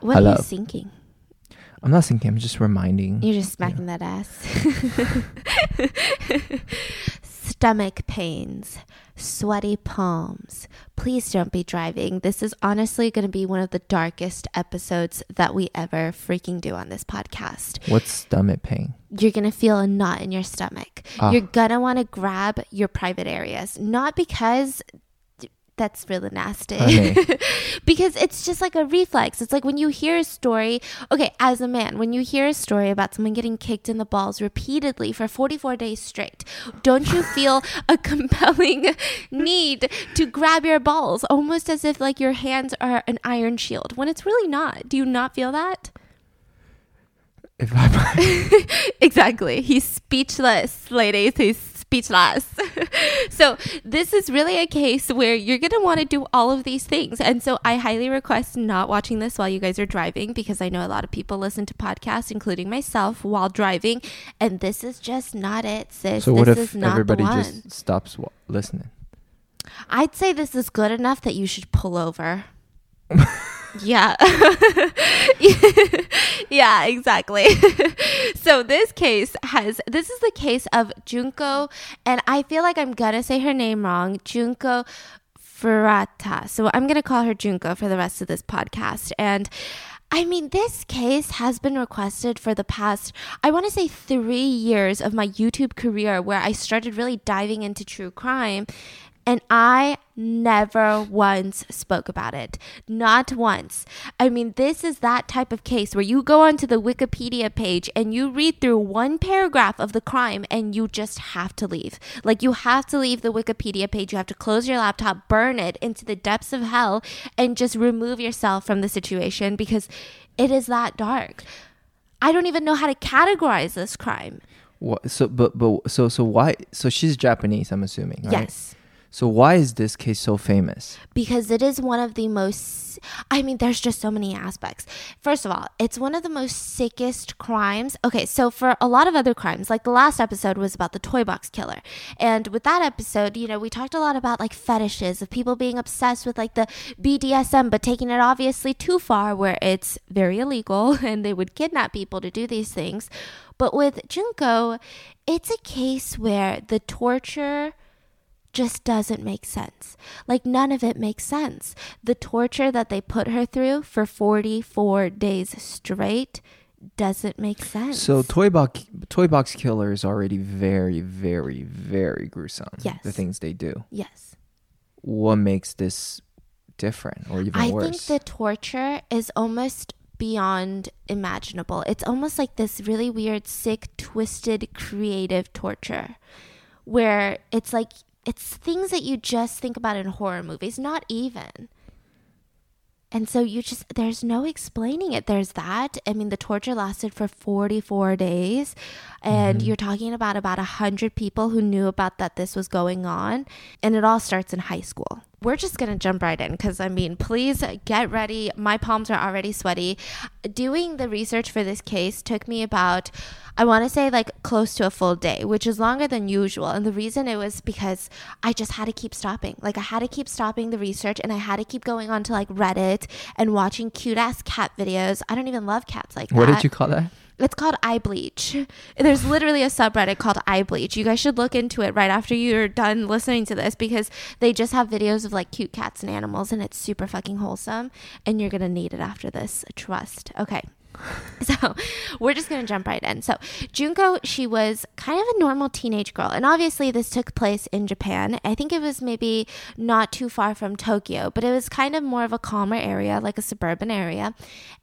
What are you thinking? I'm not thinking. I'm just reminding. You're just smacking that ass. Stomach pains, sweaty palms. Please don't be driving. This is honestly going to be one of the darkest episodes that we ever freaking do on this podcast. What's stomach pain? You're going to feel a knot in your stomach. Ah. You're going to want to grab your private areas, not because that's really nasty. Honey. because it's just like a reflex. It's like when you hear a story, okay, as a man, when you hear a story about someone getting kicked in the balls repeatedly for 44 days straight, don't you feel a compelling need to grab your balls almost as if like your hands are an iron shield when it's really not? Do you not feel that? If I exactly. He's speechless, ladies. He's speechless. so, this is really a case where you're going to want to do all of these things. And so, I highly request not watching this while you guys are driving because I know a lot of people listen to podcasts, including myself, while driving. And this is just not it, sis. so what this if is not everybody just stops wa- listening? I'd say this is good enough that you should pull over. Yeah. yeah, exactly. so this case has this is the case of Junko and I feel like I'm going to say her name wrong. Junko Furata. So I'm going to call her Junko for the rest of this podcast and I mean, this case has been requested for the past, I want to say, three years of my YouTube career where I started really diving into true crime. And I never once spoke about it. Not once. I mean, this is that type of case where you go onto the Wikipedia page and you read through one paragraph of the crime and you just have to leave. Like, you have to leave the Wikipedia page. You have to close your laptop, burn it into the depths of hell, and just remove yourself from the situation because it is that dark. I don't even know how to categorize this crime. What? So, but, but, so, so why? So she's Japanese. I'm assuming. Right? Yes. So why is this case so famous? because it is one of the most I mean there's just so many aspects. First of all, it's one of the most sickest crimes. Okay, so for a lot of other crimes, like the last episode was about the toy box killer. And with that episode, you know, we talked a lot about like fetishes of people being obsessed with like the BDSM but taking it obviously too far where it's very illegal and they would kidnap people to do these things. But with Junko, it's a case where the torture just doesn't make sense. Like none of it makes sense. The torture that they put her through for 44 days straight doesn't make sense. So toy box toy box killer is already very, very, very gruesome. Yes. The things they do. yes. What makes this different or even I worse? I think the torture is almost beyond imaginable. It's almost like this really weird, sick, twisted, creative torture where it's like it's things that you just think about in horror movies, not even. And so you just, there's no explaining it. There's that. I mean, the torture lasted for 44 days. And mm-hmm. you're talking about about 100 people who knew about that this was going on. And it all starts in high school. We're just going to jump right in because, I mean, please get ready. My palms are already sweaty. Doing the research for this case took me about, I want to say, like close to a full day, which is longer than usual. And the reason it was because I just had to keep stopping. Like, I had to keep stopping the research and I had to keep going on to like Reddit and watching cute ass cat videos. I don't even love cats like what that. did you call that? It's called eye bleach. There's literally a subreddit called eye bleach. You guys should look into it right after you're done listening to this because they just have videos of like cute cats and animals and it's super fucking wholesome and you're going to need it after this. Trust. Okay. So we're just going to jump right in. So Junko, she was kind of a normal teenage girl. And obviously, this took place in Japan. I think it was maybe not too far from Tokyo, but it was kind of more of a calmer area, like a suburban area.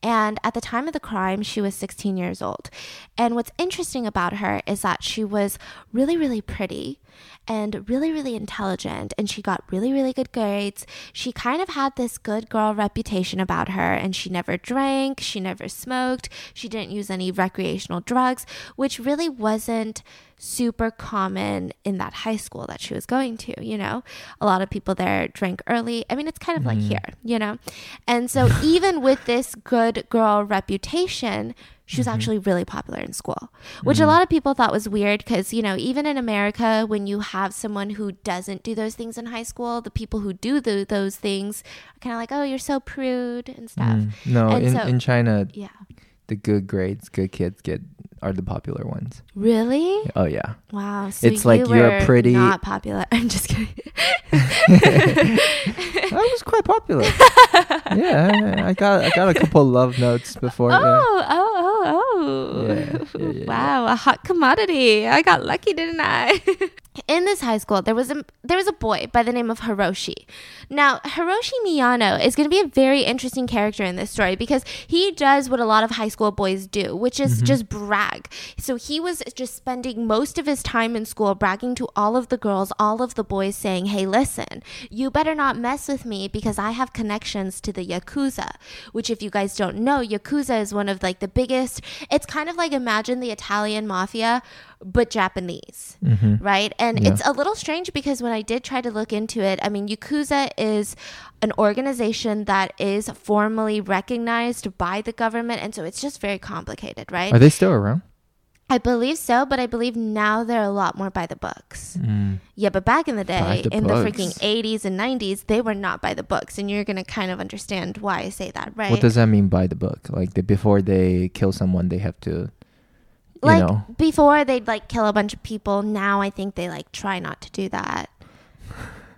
And at the time of the crime, she was 16 years old. And what's interesting about her is that she was really, really pretty and really, really intelligent. And she got really, really good grades. She kind of had this good girl reputation about her. And she never drank, she never smoked, she didn't use any recreational drugs, which really wasn't super common in that high school that she was going to, you know? A lot of people there drank early. I mean, it's kind of like Mm. here, you know? And so even with this good girl reputation, she was Mhm. actually really popular in school, which a Mm. lot of people thought was weird because, you know, even in America, when you have someone who doesn't do those things in high school, the people who do the, those things are kind of like, oh, you're so prude and stuff. Mm. No, And in, so- in China, Yeah. the good grades, good kids get are the popular ones. Really? Oh yeah. Wow. So It's like you you're were pretty- Not popular. I'm just kidding. I was quite popular. yeah, I got I got a couple love notes before. Oh, yeah. oh, oh, oh. oh. Yeah, yeah, yeah, wow, a hot commodity. I got lucky, didn't I? In this high school, there was a there was a boy by the name of Hiroshi. Now, Hiroshi Miyano is going to be a very interesting character in this story because he does what a lot of high school boys do, which is mm-hmm. just brag. So he was just spending most of his time in school bragging to all of the girls, all of the boys saying, "Hey, listen, you better not mess with me because I have connections to the yakuza." Which if you guys don't know, yakuza is one of like the biggest it's kind of like imagine the Italian mafia but Japanese Mhm. right? And Yeah. it's a little strange because when I did try to look into it, I mean, Yakuza is an organization that is formally recognized by the government, and so it's just very complicated, right? Are they still around? I believe so, but I believe now they're a lot more by the books. Mm. Yeah, but back in the day, the in the freaking 80s and 90s, they were not by the books, and you're going to kind of understand why I say that, right? What does that mean by the book? Like they, before they kill someone, they have to, like know. before they'd like kill a bunch of people now i think they like try not to do that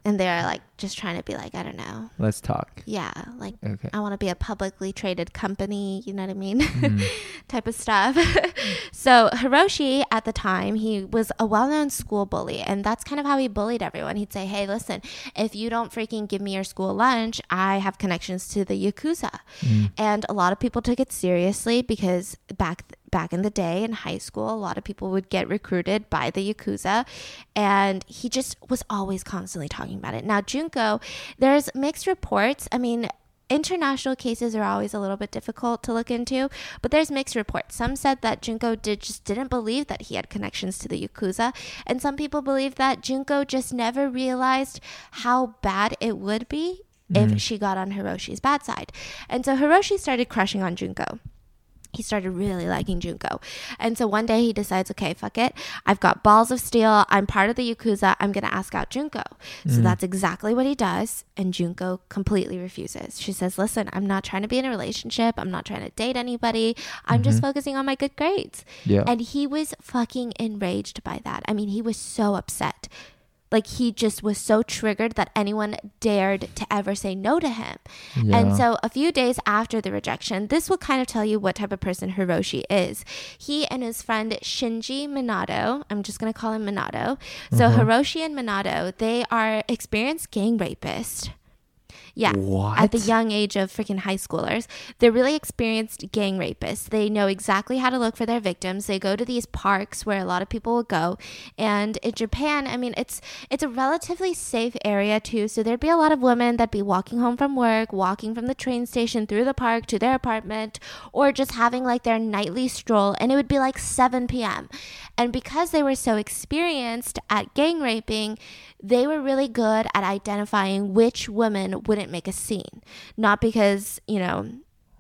and they're like just trying to be like i don't know Let's talk. yeah like Okay. i want to be a publicly traded company you know what i mean Mm. type of stuff so hiroshi at the time he was a well-known school bully and that's kind of how he bullied everyone he'd say hey listen if you don't freaking give me your school lunch i have connections to the yakuza Mm. and a lot of people took it seriously because back back in the day in high school a lot of people would get recruited by the yakuza and he just was always constantly talking about it now junko there's mixed reports i mean international cases are always a little bit difficult to look into but there's mixed reports some said that junko did just didn't believe that he had connections to the yakuza and some people believe that junko just never realized how bad it would be if mm-hmm. she got on Hiroshi's bad side. And so Hiroshi started crushing on Junko. He started really liking Junko. And so one day he decides, okay, fuck it. I've got balls of steel. I'm part of the Yakuza. I'm going to ask out Junko. So mm. that's exactly what he does. And Junko completely refuses. She says, listen, I'm not trying to be in a relationship. I'm not trying to date anybody. I'm just mm-hmm. focusing on my good grades. Yeah. And he was fucking enraged by that. I mean, he was so upset. Like he just was so triggered that anyone dared to ever say no to him. Yeah. And so a few days after the rejection, this will kind of tell you what type of person Hiroshi is. He and his friend Shinji Minato, I'm just going to call him Minato. So Uh-huh. Hiroshi and Minato, they are experienced gang rapists. Yeah. What? At the young age of freaking high schoolers. They're really experienced gang rapists. They know exactly how to look for their victims. They go to these parks where a lot of people will go. And in Japan, I mean, it's it's a relatively safe area too. So there'd be a lot of women that'd be walking home from work, walking from the train station through the park to their apartment, or just having like their nightly stroll. And it would be like 7 p.m. And because they were so experienced at gang raping, they were really good at identifying which women wouldn't make a scene. Not because, you know,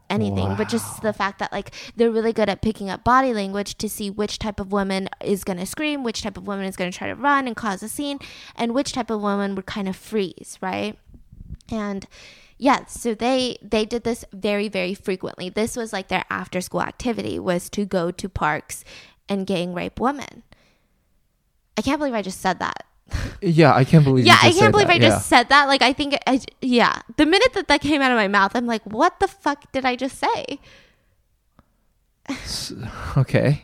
anything, but just the fact that like they're really good at picking up body language to see which type of woman is going to scream, which type of woman is going to try to run and cause a scene, and which type of woman would kind of freeze, right? And yeah, so they they did this very very frequently. This was like their after school activity was to go to parks and gang rape women. I can't believe I just said that. yeah, I can't believe. Yeah, I just can't said believe that. I just said that. Like, I think, I, yeah, the minute that that came out of my mouth, I'm like, what the fuck did I just say? Okay.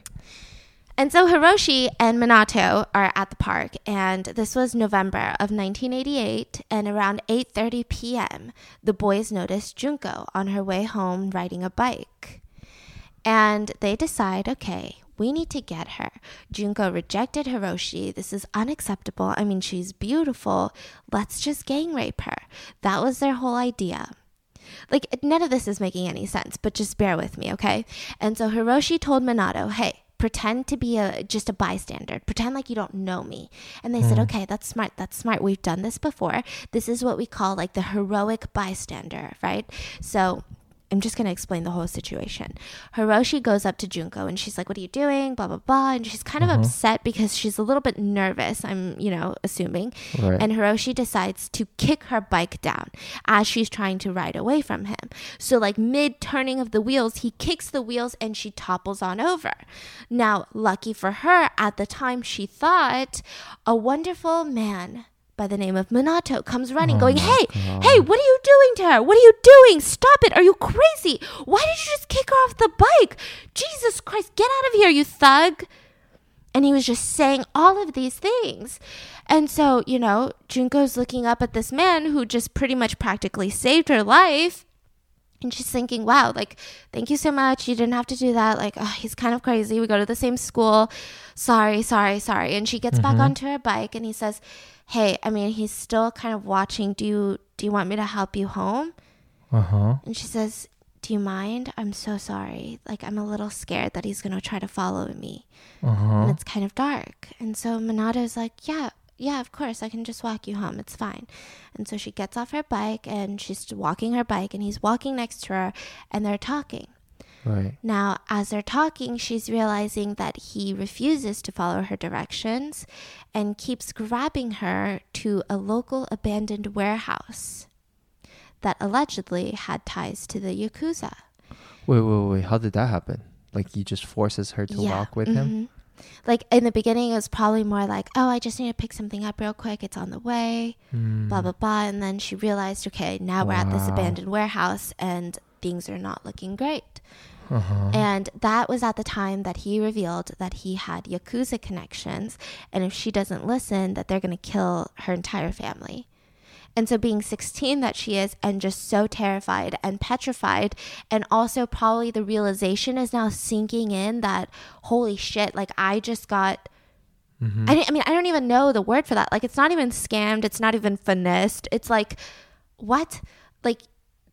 And so Hiroshi and Minato are at the park, and this was November of 1988. And around 8:30 p.m., the boys noticed Junko on her way home riding a bike, and they decide, okay, we need to get her. Junko rejected Hiroshi. This is unacceptable. I mean, she's beautiful. Let's just gang rape her. That was their whole idea. Like, none of this is making any sense, but just bear with me, okay? And so Hiroshi told Minato, hey, pretend to be a just a bystander. Pretend like you don't know me." And they said, hmm. "Okay, that's smart. That's smart. We've done this before. This is what we call like the heroic bystander, right?" So I'm just going to explain the whole situation. Hiroshi goes up to Junko and she's like, What are you doing? Blah, blah, blah. And she's kind of mm-hmm. upset because she's a little bit nervous, I'm, you know, assuming. Right. And Hiroshi decides to kick her bike down as she's trying to ride away from him. So, like mid turning of the wheels, he kicks the wheels and she topples on over. Now, lucky for her, at the time she thought a wonderful man by the name of Minato comes running, oh going, Hey, hey, what are you doing to her? What are you doing? Stop it. Are you crazy? Why did you just kick her off the bike? Jesus Christ, get out of here, you thug. And he was just saying all of these things. And so, you know, Junko's looking up at this man who just pretty much practically saved her life. And she's thinking, wow, like, thank you so much. You didn't have to do that. Like, oh, he's kind of crazy. We go to the same school. Sorry, sorry, sorry. And she gets back onto her bike and he says, hey, I mean, he's still kind of watching. Do you, do you want me to help you home? Uh huh. And she says, do you mind? I'm so sorry. Like, I'm a little scared that he's going to try to follow me. Uh And it's kind of dark. And so Minato's like, yeah, yeah, of course, I can just walk you home. It's fine. And so she gets off her bike and she's walking her bike, and he's walking next to her, and they're talking. Right. Now, as they're talking, she's realizing that he refuses to follow her directions and keeps grabbing her to a local abandoned warehouse that allegedly had ties to the Yakuza. Wait, wait, wait. How did that happen? Like he just forces her to walk with him? Mm-hmm. Like in the beginning, it was probably more like, oh, I just need to pick something up real quick. It's on the way, Mm. blah, blah, blah. And then she realized, okay, now we're at this abandoned warehouse and things are not looking great. Uh-huh. And that was at the time that he revealed that he had Yakuza connections. And if she doesn't listen, that they're going to kill her entire family. And so, being 16 that she is, and just so terrified and petrified, and also probably the realization is now sinking in that, holy shit, like I just got mm-hmm. I, I mean, I don't even know the word for that. Like, it's not even scammed. It's not even finessed. It's like, what? Like,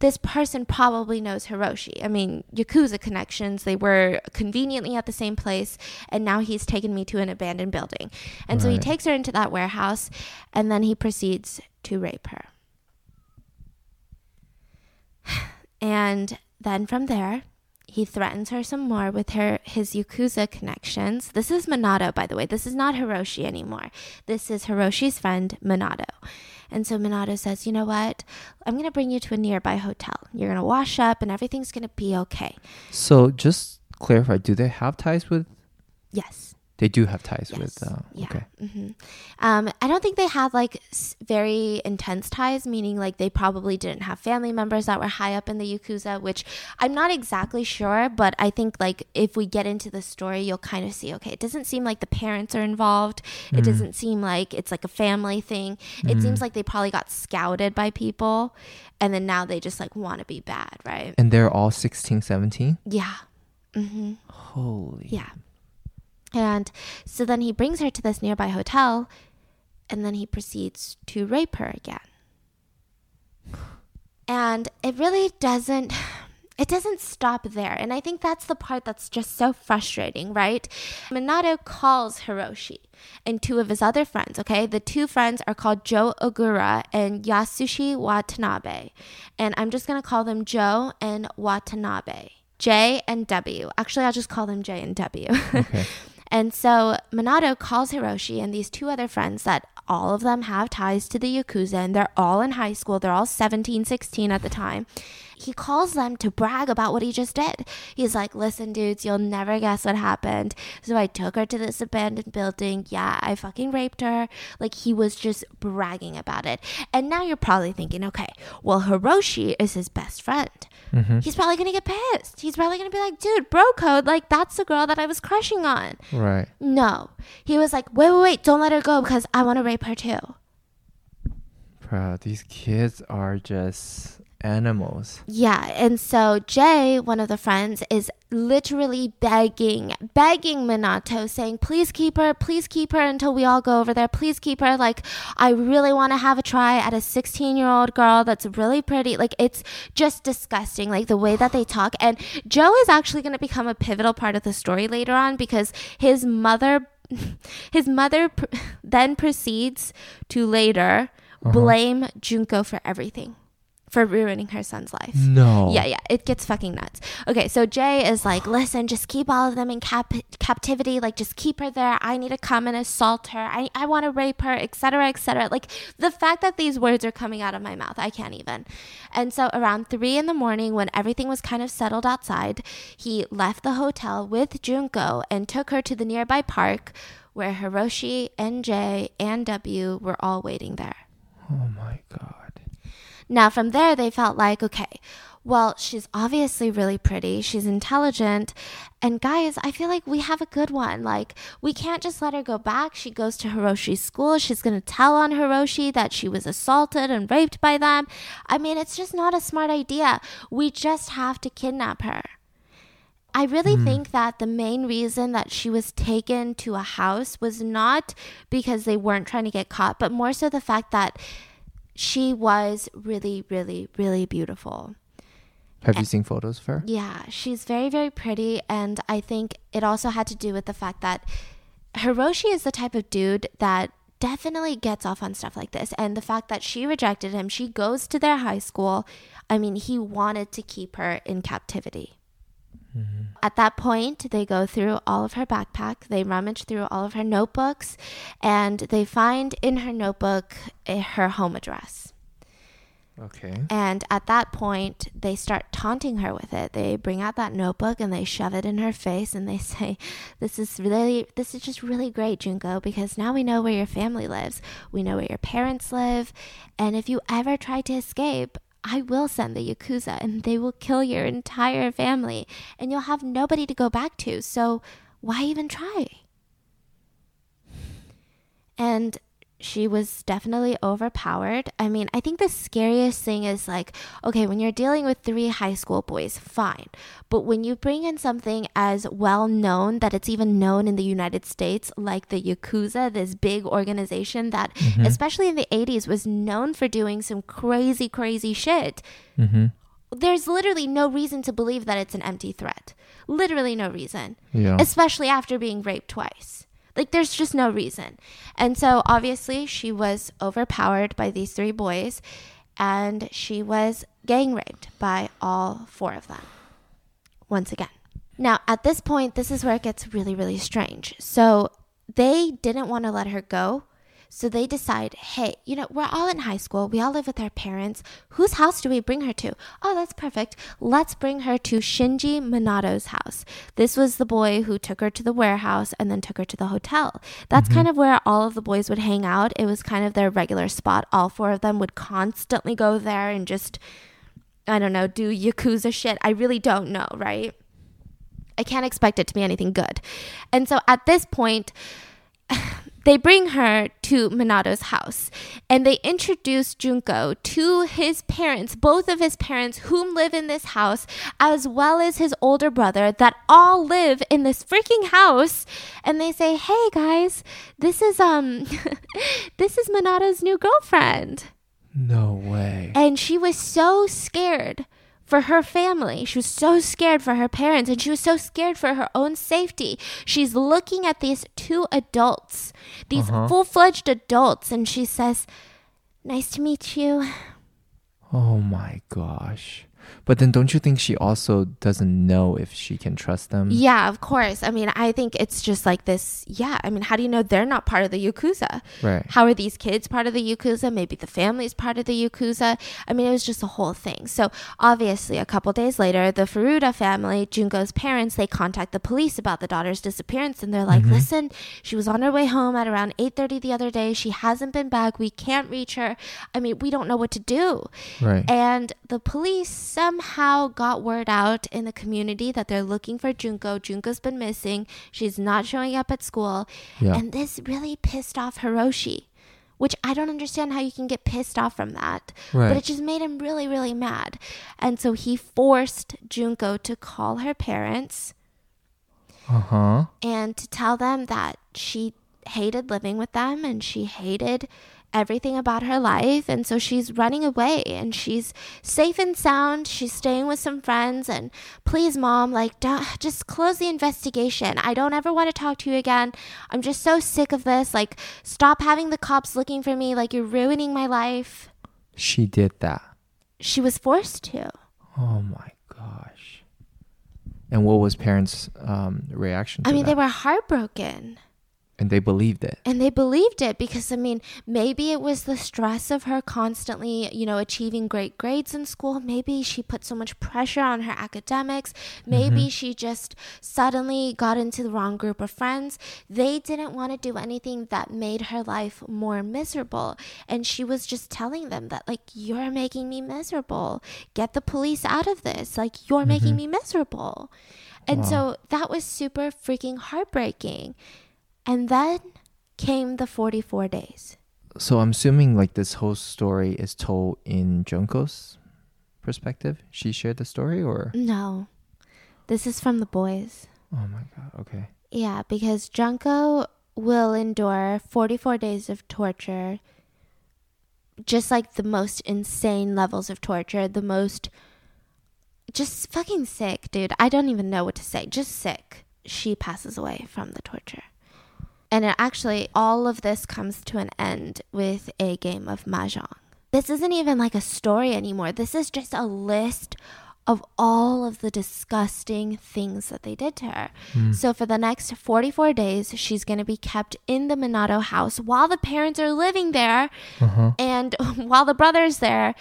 this person probably knows Hiroshi. I mean, Yakuza connections, they were conveniently at the same place, and now he's taken me to an abandoned building. And so he takes her into that warehouse, and then he proceeds to rape her. And then from there, he threatens her some more with her his Yakuza connections. This is Minato, by the way. This is not Hiroshi anymore. This is Hiroshi's friend, Minato. And so Minato says, You know what? I'm going to bring you to a nearby hotel. You're going to wash up and everything's going to be okay. So just clarify, do they have ties with Yes. They do have ties Yes. with uh, yeah. okay. hmm Um, I don't think they had like s- very intense ties, meaning like they probably didn't have family members that were high up in the Yakuza, which I'm not exactly sure, but I think like if we get into the story, you'll kind of see, okay, it doesn't seem like the parents are involved. It doesn't seem like it's like a family thing. It seems like they probably got scouted by people and then now they just like want to be bad, right? And they're all 16, 17? Yeah. hmm Holy. Yeah. And so then he brings her to this nearby hotel and then he proceeds to rape her again. And it really doesn't it doesn't stop there. And I think that's the part that's just so frustrating, right? Minato calls Hiroshi and two of his other friends, okay? The two friends are called Joe Ogura and Yasushi Watanabe. And I'm just going to call them Joe and Watanabe. J and W. Actually, I'll just call them J and W. Okay. And so Minato calls Hiroshi and these two other friends that all of them have ties to the Yakuza and they're all in high school. They're all 17, 16 at the time. He calls them to brag about what he just did. He's like, listen, dudes, you'll never guess what happened. So I took her to this abandoned building. Yeah, I fucking raped her. Like, he was just bragging about it. And now you're probably thinking, okay, well, Hiroshi is his best friend. Mm-hmm. He's probably gonna get pissed. He's probably gonna be like, dude, bro code, like, that's the girl that I was crushing on. Right. No. He was like, wait, wait, wait, don't let her go because I want to rape her too. Bro, these kids are just animals. Yeah, and so Jay, one of the friends, is literally begging, begging Minato, saying, Please keep her, please keep her until we all go over there. Please keep her. Like, I really want to have a try at a 16 year old girl that's really pretty. Like, it's just disgusting, like the way that they talk. And Joe is actually going to become a pivotal part of the story later on because his mother. His mother pr- then proceeds to later uh-huh. blame Junko for everything for ruining her son's life. No. Yeah, yeah, it gets fucking nuts. Okay, so Jay is like, listen, just keep all of them in cap- captivity. Like, just keep her there. I need to come and assault her. I, I want to rape her, etc., etc. Like, the fact that these words are coming out of my mouth, I can't even. And so, around three in the morning, when everything was kind of settled outside, he left the hotel with Junko and took her to the nearby park where Hiroshi and Jay and W were all waiting there. Oh my god. Now, from there, they felt like, okay, well, she's obviously really pretty. She's intelligent. And guys, I feel like we have a good one. Like, we can't just let her go back. She goes to Hiroshi's school. She's going to tell on Hiroshi that she was assaulted and raped by them. I mean, it's just not a smart idea. We just have to kidnap her. I really mm. think that the main reason that she was taken to a house was not because they weren't trying to get caught, but more so the fact that she was really, really, really beautiful. Have you seen photos of her? Yeah, she's very, very pretty. And I think it also had to do with the fact that Hiroshi is the type of dude that definitely gets off on stuff like this. And the fact that she rejected him, she goes to their high school. I mean, he wanted to keep her in captivity. At that point, they go through all of her backpack, they rummage through all of her notebooks, and they find in her notebook eh, her home address. Okay. And at that point, they start taunting her with it. They bring out that notebook and they shove it in her face and they say, This is really, this is just really great, Junko, because now we know where your family lives. We know where your parents live. And if you ever try to escape, I will send the Yakuza and they will kill your entire family and you'll have nobody to go back to. So why even try? And she was definitely overpowered. I mean, I think the scariest thing is like, okay, when you're dealing with three high school boys, fine. But when you bring in something as well known that it's even known in the United States, like the Yakuza, this big organization that, especially in the 80s, was known for doing some crazy, crazy shit, Mm-hmm. there's literally no reason to believe that it's an empty threat. Literally no reason Yeah. especially after being raped twice. Like, there's just no reason. And so, obviously, she was overpowered by these three boys, and she was gang raped by all four of them. Once again. Now, at this point, this is where it gets really, really strange. So, they didn't want to let her go. So they decide, hey, you know, we're all in high school. We all live with our parents. Whose house do we bring her to? Oh, that's perfect. Let's bring her to Shinji Minato's house. This was the boy who took her to the warehouse and then took her to the hotel. That's mm-hmm. kind of where all of the boys would hang out. It was kind of their regular spot. All four of them would constantly go there and just, I don't know, do Yakuza shit. I really don't know, right? I can't expect it to be anything good. And so at this point, they bring her to Minato's house and they introduce Junko to his parents, both of his parents, whom live in this house, as well as his older brother, that all live in this freaking house. And they say, Hey guys, this is um this is Minato's new girlfriend. No way. And she was so scared for her family. She was so scared for her parents and she was so scared for her own safety. She's looking at these two adults, these Uh-huh. full fledged adults, and she says, Nice to meet you. Oh my gosh. But then don't you think she also doesn't know if she can trust them? Yeah, of course. I mean, I think it's just like this. Yeah, I mean, how do you know they're not part of the Yakuza? Right. How are these kids part of the Yakuza? Maybe the family's part of the Yakuza. I mean, it was just a whole thing. So obviously, a couple days later, the Furuta family, Junko's parents, they contact the police about the daughter's disappearance, and they're like, mm-hmm. "Listen, she was on her way home at around 8:30 the other day. She hasn't been back. We can't reach her. I mean, we don't know what to do." Right. And the police somehow got word out in the community that they're looking for Junko. Junko's been missing. She's not showing up at school. Yeah. And this really pissed off Hiroshi. which I don't understand how you can get pissed off from that. Right. But it just made him really, really mad. And so he forced Junko to call her parents Uh huh. and to tell them that she hated living with them and she hated everything about her life and so she's running away and she's safe and sound she's staying with some friends and please mom like don't, just close the investigation i don't ever want to talk to you again i'm just so sick of this like stop having the cops looking for me like you're ruining my life She did that. she was forced to Oh my gosh. And what was parents' um, reaction? To i mean that? they were heartbroken and they believed it. And they believed it because, I mean, maybe it was the stress of her constantly, you know, achieving great grades in school. Maybe she put so much pressure on her academics. Maybe mm-hmm. she just suddenly got into the wrong group of friends. They didn't want to do anything that made her life more miserable. And she was just telling them that, like, you're making me miserable. Get the police out of this. Like, you're making mm-hmm. me miserable. And so that was super freaking heartbreaking. And then came the 44 days. So I'm assuming like this whole story is told in Junko's perspective. She shared the story, or No, this is from the boys. oh my god, okay. Yeah, because Junko will endure 44 days of torture, just like the most insane levels of torture, the most just fucking sick, dude. I don't even know what to say. Just sick. She passes away from the torture. And it actually, all of this comes to an end with a game of Mahjong. This isn't even like a story anymore. This is just a list of all of the disgusting things that they did to her. Hmm. So for the next 44 days, she's going to be kept in the Minato house while the parents are living there uh-huh. and while the brother's there.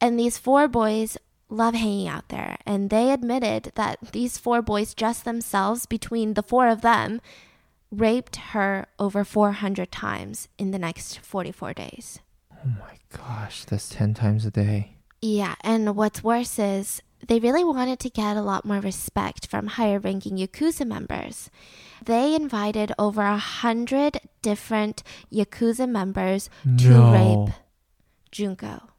And these four boys love hanging out there. And they admitted that these four boys, just themselves, between the four of them, raped her over 400 times in the next 44 days. Oh my gosh, that's ten times a day. Yeah, and what's worse is they really wanted to get a lot more respect from higher ranking Yakuza members. They invited over a hundred different Yakuza members to rape Junko.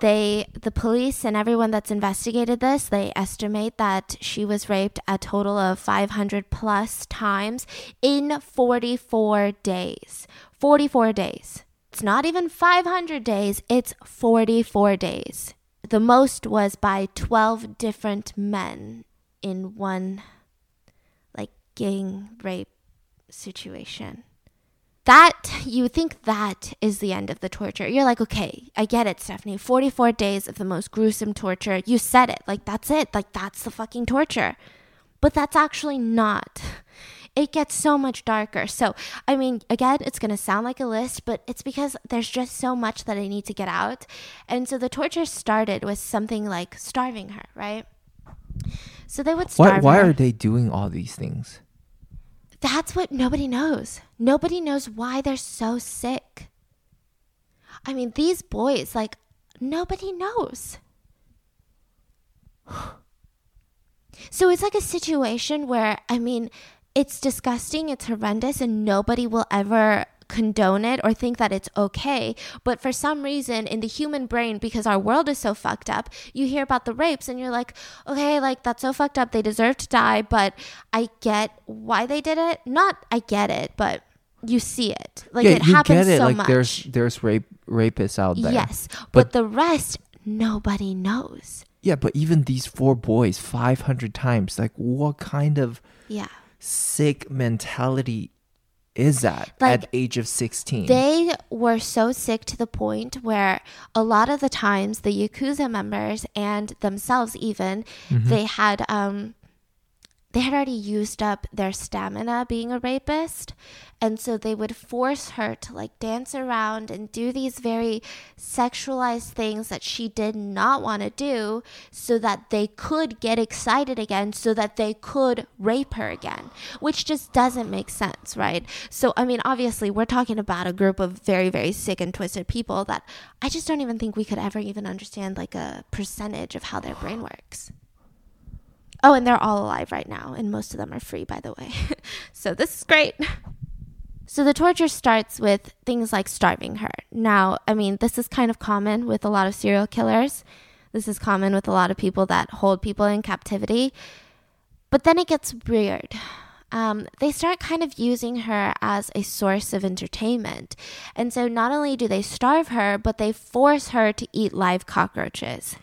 They, the police and everyone that's investigated this, they estimate that she was raped a total of 500 plus times in 44 days. 44 days. It's not even 500 days, it's 44 days. The most was by 12 different men in one like gang rape situation. That you think that is the end of the torture. You're like, okay, I get it, Stephanie. 44 days of the most gruesome torture. You said it. Like that's it. Like that's the fucking torture. But that's actually not. It gets so much darker. So, I mean, again, it's going to sound like a list, but it's because there's just so much that I need to get out. And so the torture started with something like starving her, right? So they would Why starve why her. are they doing all these things? That's what nobody knows. Nobody knows why they're so sick. I mean, these boys, like, nobody knows. So it's like a situation where, I mean, it's disgusting, it's horrendous, and nobody will ever condone it or think that it's okay. But for some reason, in the human brain, because our world is so fucked up, you hear about the rapes and you're like, okay, like that's so fucked up. They deserve to die, but I get why they did it. Not I get it, but you see it. Like yeah, it you happens get it. so like much. there's there's rape rapists out there. yes, but, But- the rest, nobody knows. Yeah, but even these four boys, five hundred times. Like, what kind of Yeah. sick mentality is that Like, at age of sixteen? They were so sick to the point where a lot of the times the Yakuza members and themselves even they had um they had already used up their stamina being a rapist and so they would force her to like dance around and do these very sexualized things that she did not want to do so that they could get excited again so that they could rape her again which just doesn't make sense right? So i mean obviously we're talking about a group of very very sick and twisted people that i just don't even think we could ever even understand like a percentage of how their brain works Oh, and they're all alive right now, and most of them are free, by the way. so this is great. So the torture starts with things like starving her. Now, I mean, this is kind of common with a lot of serial killers. This is common with a lot of people that hold people in captivity. But then it gets weird. Um, they start kind of using her as a source of entertainment. And so not only do they starve her, but they force her to eat live cockroaches.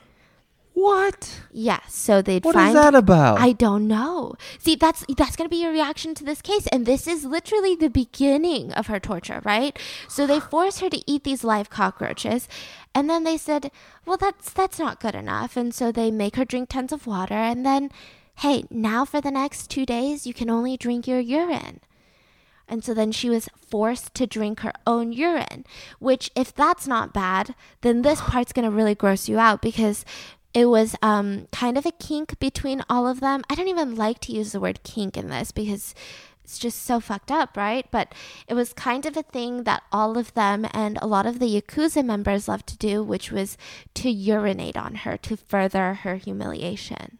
What? Yeah, so they'd What find is that about? I don't know. See, that's that's going to be your reaction to this case and this is literally the beginning of her torture, right? So they force her to eat these live cockroaches and then they said, "Well, that's that's not good enough." And so they make her drink tons of water and then, "Hey, now for the next 2 days you can only drink your urine." And so then she was forced to drink her own urine, which, if that's not bad, then this part's going to really gross you out because it was um, kind of a kink between all of them. I don't even like to use the word kink in this because it's just so fucked up, right? But it was kind of a thing that all of them and a lot of the Yakuza members loved to do, which was to urinate on her to further her humiliation.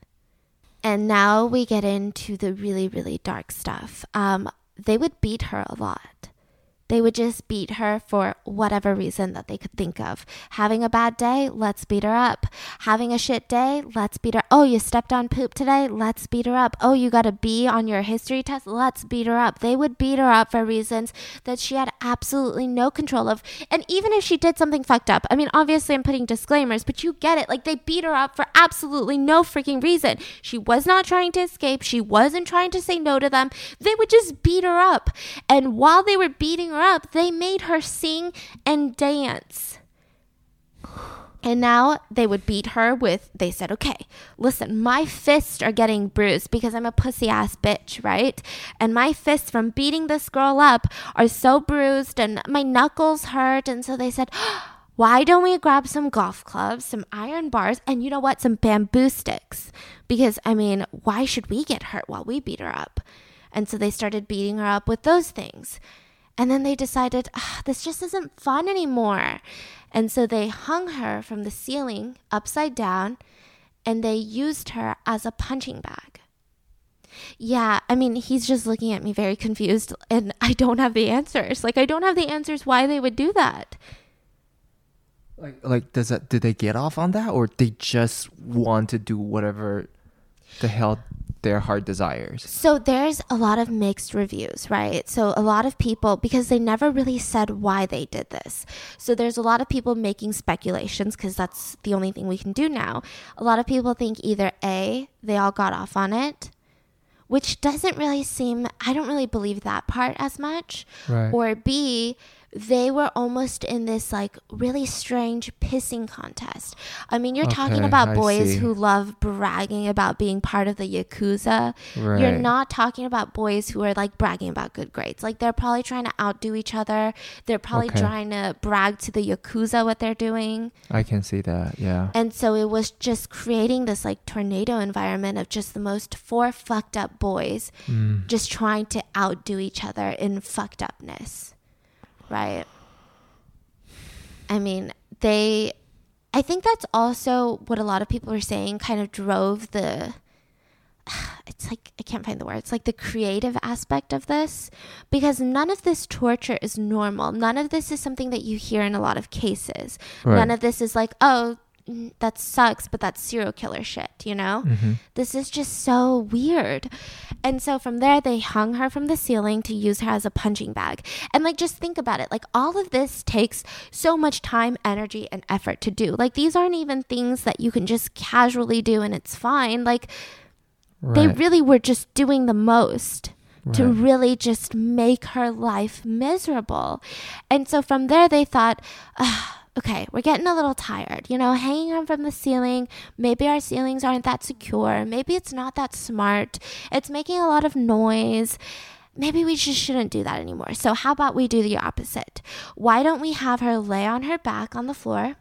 And now we get into the really, really dark stuff. Um, they would beat her a lot. They would just beat her for whatever reason that they could think of. Having a bad day, let's beat her up. Having a shit day, let's beat her. Oh, you stepped on poop today, let's beat her up. Oh, you got a B on your history test, let's beat her up. They would beat her up for reasons that she had absolutely no control of. And even if she did something fucked up, I mean, obviously I'm putting disclaimers, but you get it. Like they beat her up for absolutely no freaking reason. She was not trying to escape. She wasn't trying to say no to them. They would just beat her up. And while they were beating her up, they made her sing and dance. And now they would beat her with, they said, okay, listen, my fists are getting bruised because I'm a pussy ass bitch, right? And my fists from beating this girl up are so bruised and my knuckles hurt. And so they said, why don't we grab some golf clubs, some iron bars, and you know what, some bamboo sticks? Because, I mean, why should we get hurt while we beat her up? And so they started beating her up with those things. And then they decided, ah, this just isn't fun anymore. And so they hung her from the ceiling upside down and they used her as a punching bag. Yeah, I mean, he's just looking at me very confused and I don't have the answers. Like, I don't have the answers why they would do that. Like, like does that? Did they get off on that, or they just want to do whatever the hell their heart desires? So there's a lot of mixed reviews, right? So a lot of people, because they never really said why they did this. So there's a lot of people making speculations because that's the only thing we can do now. A lot of people think either A, they all got off on it, which doesn't really seem, I don't really believe that part as much. Right. Or B, they were almost in this like really strange pissing contest. I mean, you're talking about boys who love bragging about being part of the Yakuza. You're not talking about boys who are like bragging about good grades. Like they're probably trying to outdo each other. They're probably Okay. trying to brag to the Yakuza what they're doing. I can see that. Yeah. And so it was just creating this like tornado environment of just the most four fucked up boys Mm. just trying to outdo each other in fucked upness. Right? I mean, they I think that's also what a lot of people are saying kind of drove the it's like I can't find the word. It's like the creative aspect of this because none of this torture is normal. None of this is something that you hear in a lot of cases. Right. None of this is like, "Oh, that sucks, but that's serial killer shit," you know? Mm-hmm. This is just so weird. And so from there, they hung her from the ceiling to use her as a punching bag. And like, just think about it. Like, all of this takes so much time, energy, and effort to do. Like, these aren't even things that you can just casually do and it's fine. Like, they really were just doing the most to really just make her life miserable. And so from there, they thought, "Ah, okay, we're getting a little tired. You know, hanging her from the ceiling. Maybe our ceilings aren't that secure. Maybe it's not that smart. It's making a lot of noise. Maybe we just shouldn't do that anymore. So, how about we do the opposite? Why don't we have her lay on her back on the floor?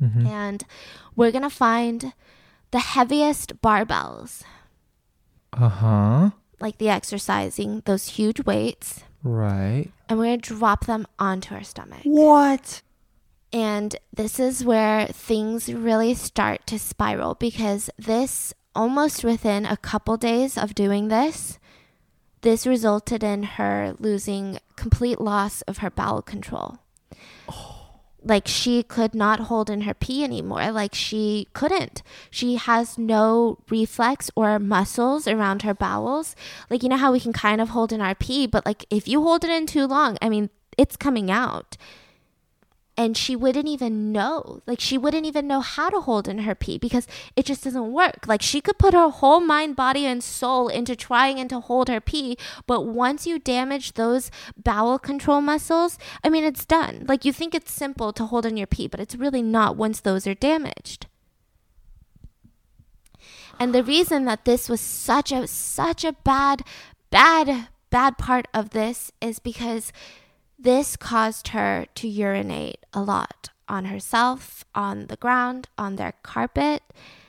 Mhm. And we're going to find the heaviest barbells Uh huh. like the exercising, those huge weights, Right. and we're gonna drop them onto our stomach. What? And this is where things really start to spiral because this, almost within a couple days of doing this, This resulted in her losing complete loss of her bowel control. Oh. Like she could not hold in her pee anymore. Like she couldn't. She has no reflex or muscles around her bowels. Like you know how we can kind of hold in our pee, but like if you hold it in too long, I mean, it's coming out and she wouldn't even know like she wouldn't even know how to hold in her pee because it just doesn't work. Like she could put her whole mind body and soul into trying and to hold her pee but once you damage those bowel control muscles i mean it's done. Like you think it's simple to hold in your pee but it's really not once those are damaged. And the reason that this was such a such a bad bad bad part of this is because this caused her to urinate a lot on herself, on the ground, on their carpet.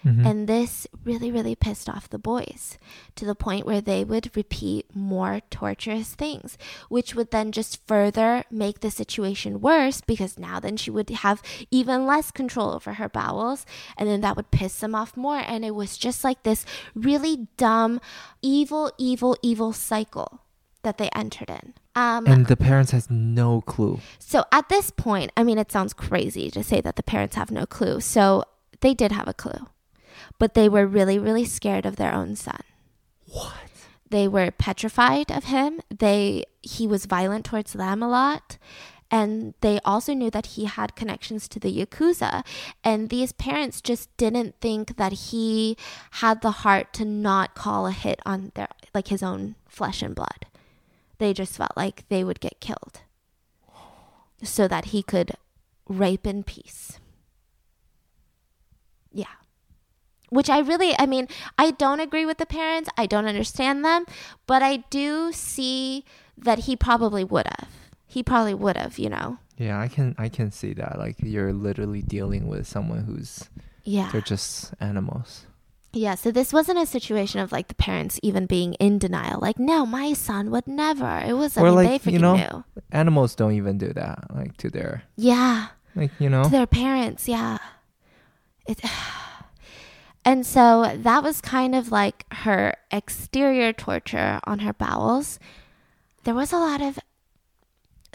Mhm. And this really, really pissed off the boys to the point where they would repeat more torturous things, which would then just further make the situation worse because now then she would have even less control over her bowels. And then that would piss them off more. And it was just like this really dumb, evil, evil, evil cycle that they entered in. Um, and the parents has no clue. so at this point, I mean, it sounds crazy to say that the parents have no clue. So they did have a clue, but they were really, really scared of their own son. What? They were petrified of him. They he was violent towards them a lot. And they also knew that he had connections to the Yakuza. And these parents just didn't think that he had the heart to not call a hit on their like his own flesh and blood. They just felt like they would get killed. So that he could rape in peace. Yeah which I really, I mean, I don't agree with the parents. I don't understand them, but I do see that he probably would have. He probably would have, you know. Yeah, I can I can see that. Like you're literally dealing with someone who's Yeah. they're just animals. Yeah, so this wasn't a situation of like the parents even being in denial. Like, no, my son would never. It was, I Or, mean, like, they you know, knew. Animals don't even do that. Like to their Yeah. like you know. to their parents yeah it and so that was kind of like her exterior torture on her bowels there was a lot of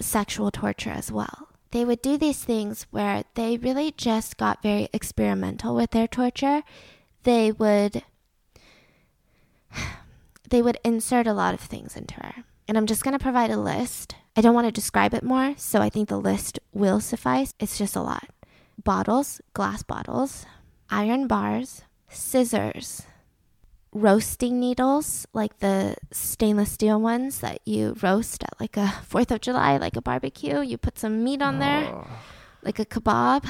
sexual torture as well they would do these things where they really just got very experimental with their torture they would they would insert a lot of things into her. And i'm just going to provide a list. I don't want to describe it more so i think the list will suffice. It's just a lot. Bottles glass bottles iron bars scissors roasting needles like the stainless steel ones that you roast at like a fourth of july like a barbecue. You put some meat on there Oh. like a kebab.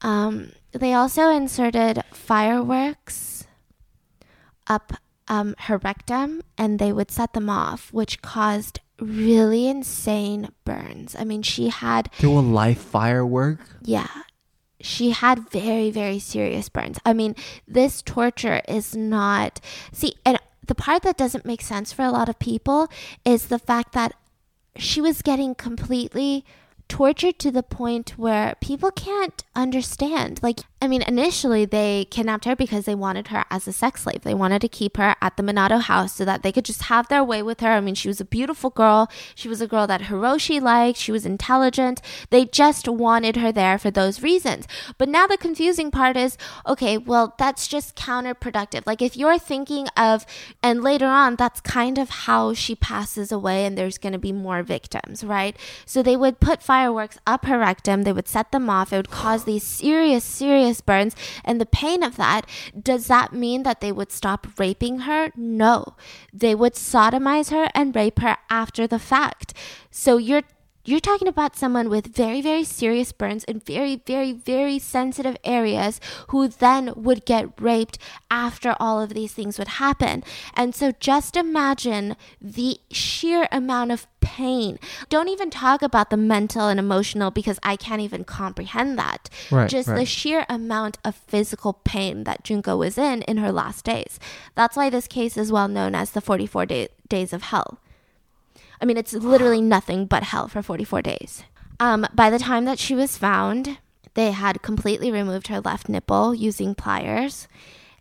Um, they also inserted fireworks up um, her rectum and they would set them off, which caused really insane burns. I mean, she had, Do a live firework? yeah, she had very, very serious burns. I mean, this torture is not, see, and the part that doesn't make sense for a lot of people is the fact that she was getting completely tortured to the point where people can't understand. Like, I mean, initially they kidnapped her because they wanted her as a sex slave. They wanted to keep her at the Minato house so that they could just have their way with her. I mean, she was a beautiful girl. She was a girl that Hiroshi liked. She was intelligent. They just wanted her there for those reasons. But now the confusing part is okay, well, that's just counterproductive. Like, if you're thinking of, and later on, that's kind of how she passes away and there's going to be more victims, right? So they would put fireworks up her rectum, they would set them off, it would cause these serious, serious burns, and the pain of that. Does that mean that they would stop raping her? No. They would sodomize her and rape her after the fact. So you're you're talking about someone with very, very serious burns in very, very, very sensitive areas who then would get raped after all of these things would happen. And so just imagine the sheer amount of pain. Don't even talk about the mental and emotional because I can't even comprehend that. Right, just the sheer amount of physical pain that Junko was in in her last days. That's why this case is well known as the 44 day- days of hell. I mean, it's literally nothing but hell for 44 days. Um, by the time that she was found, they had completely removed her left nipple using pliers.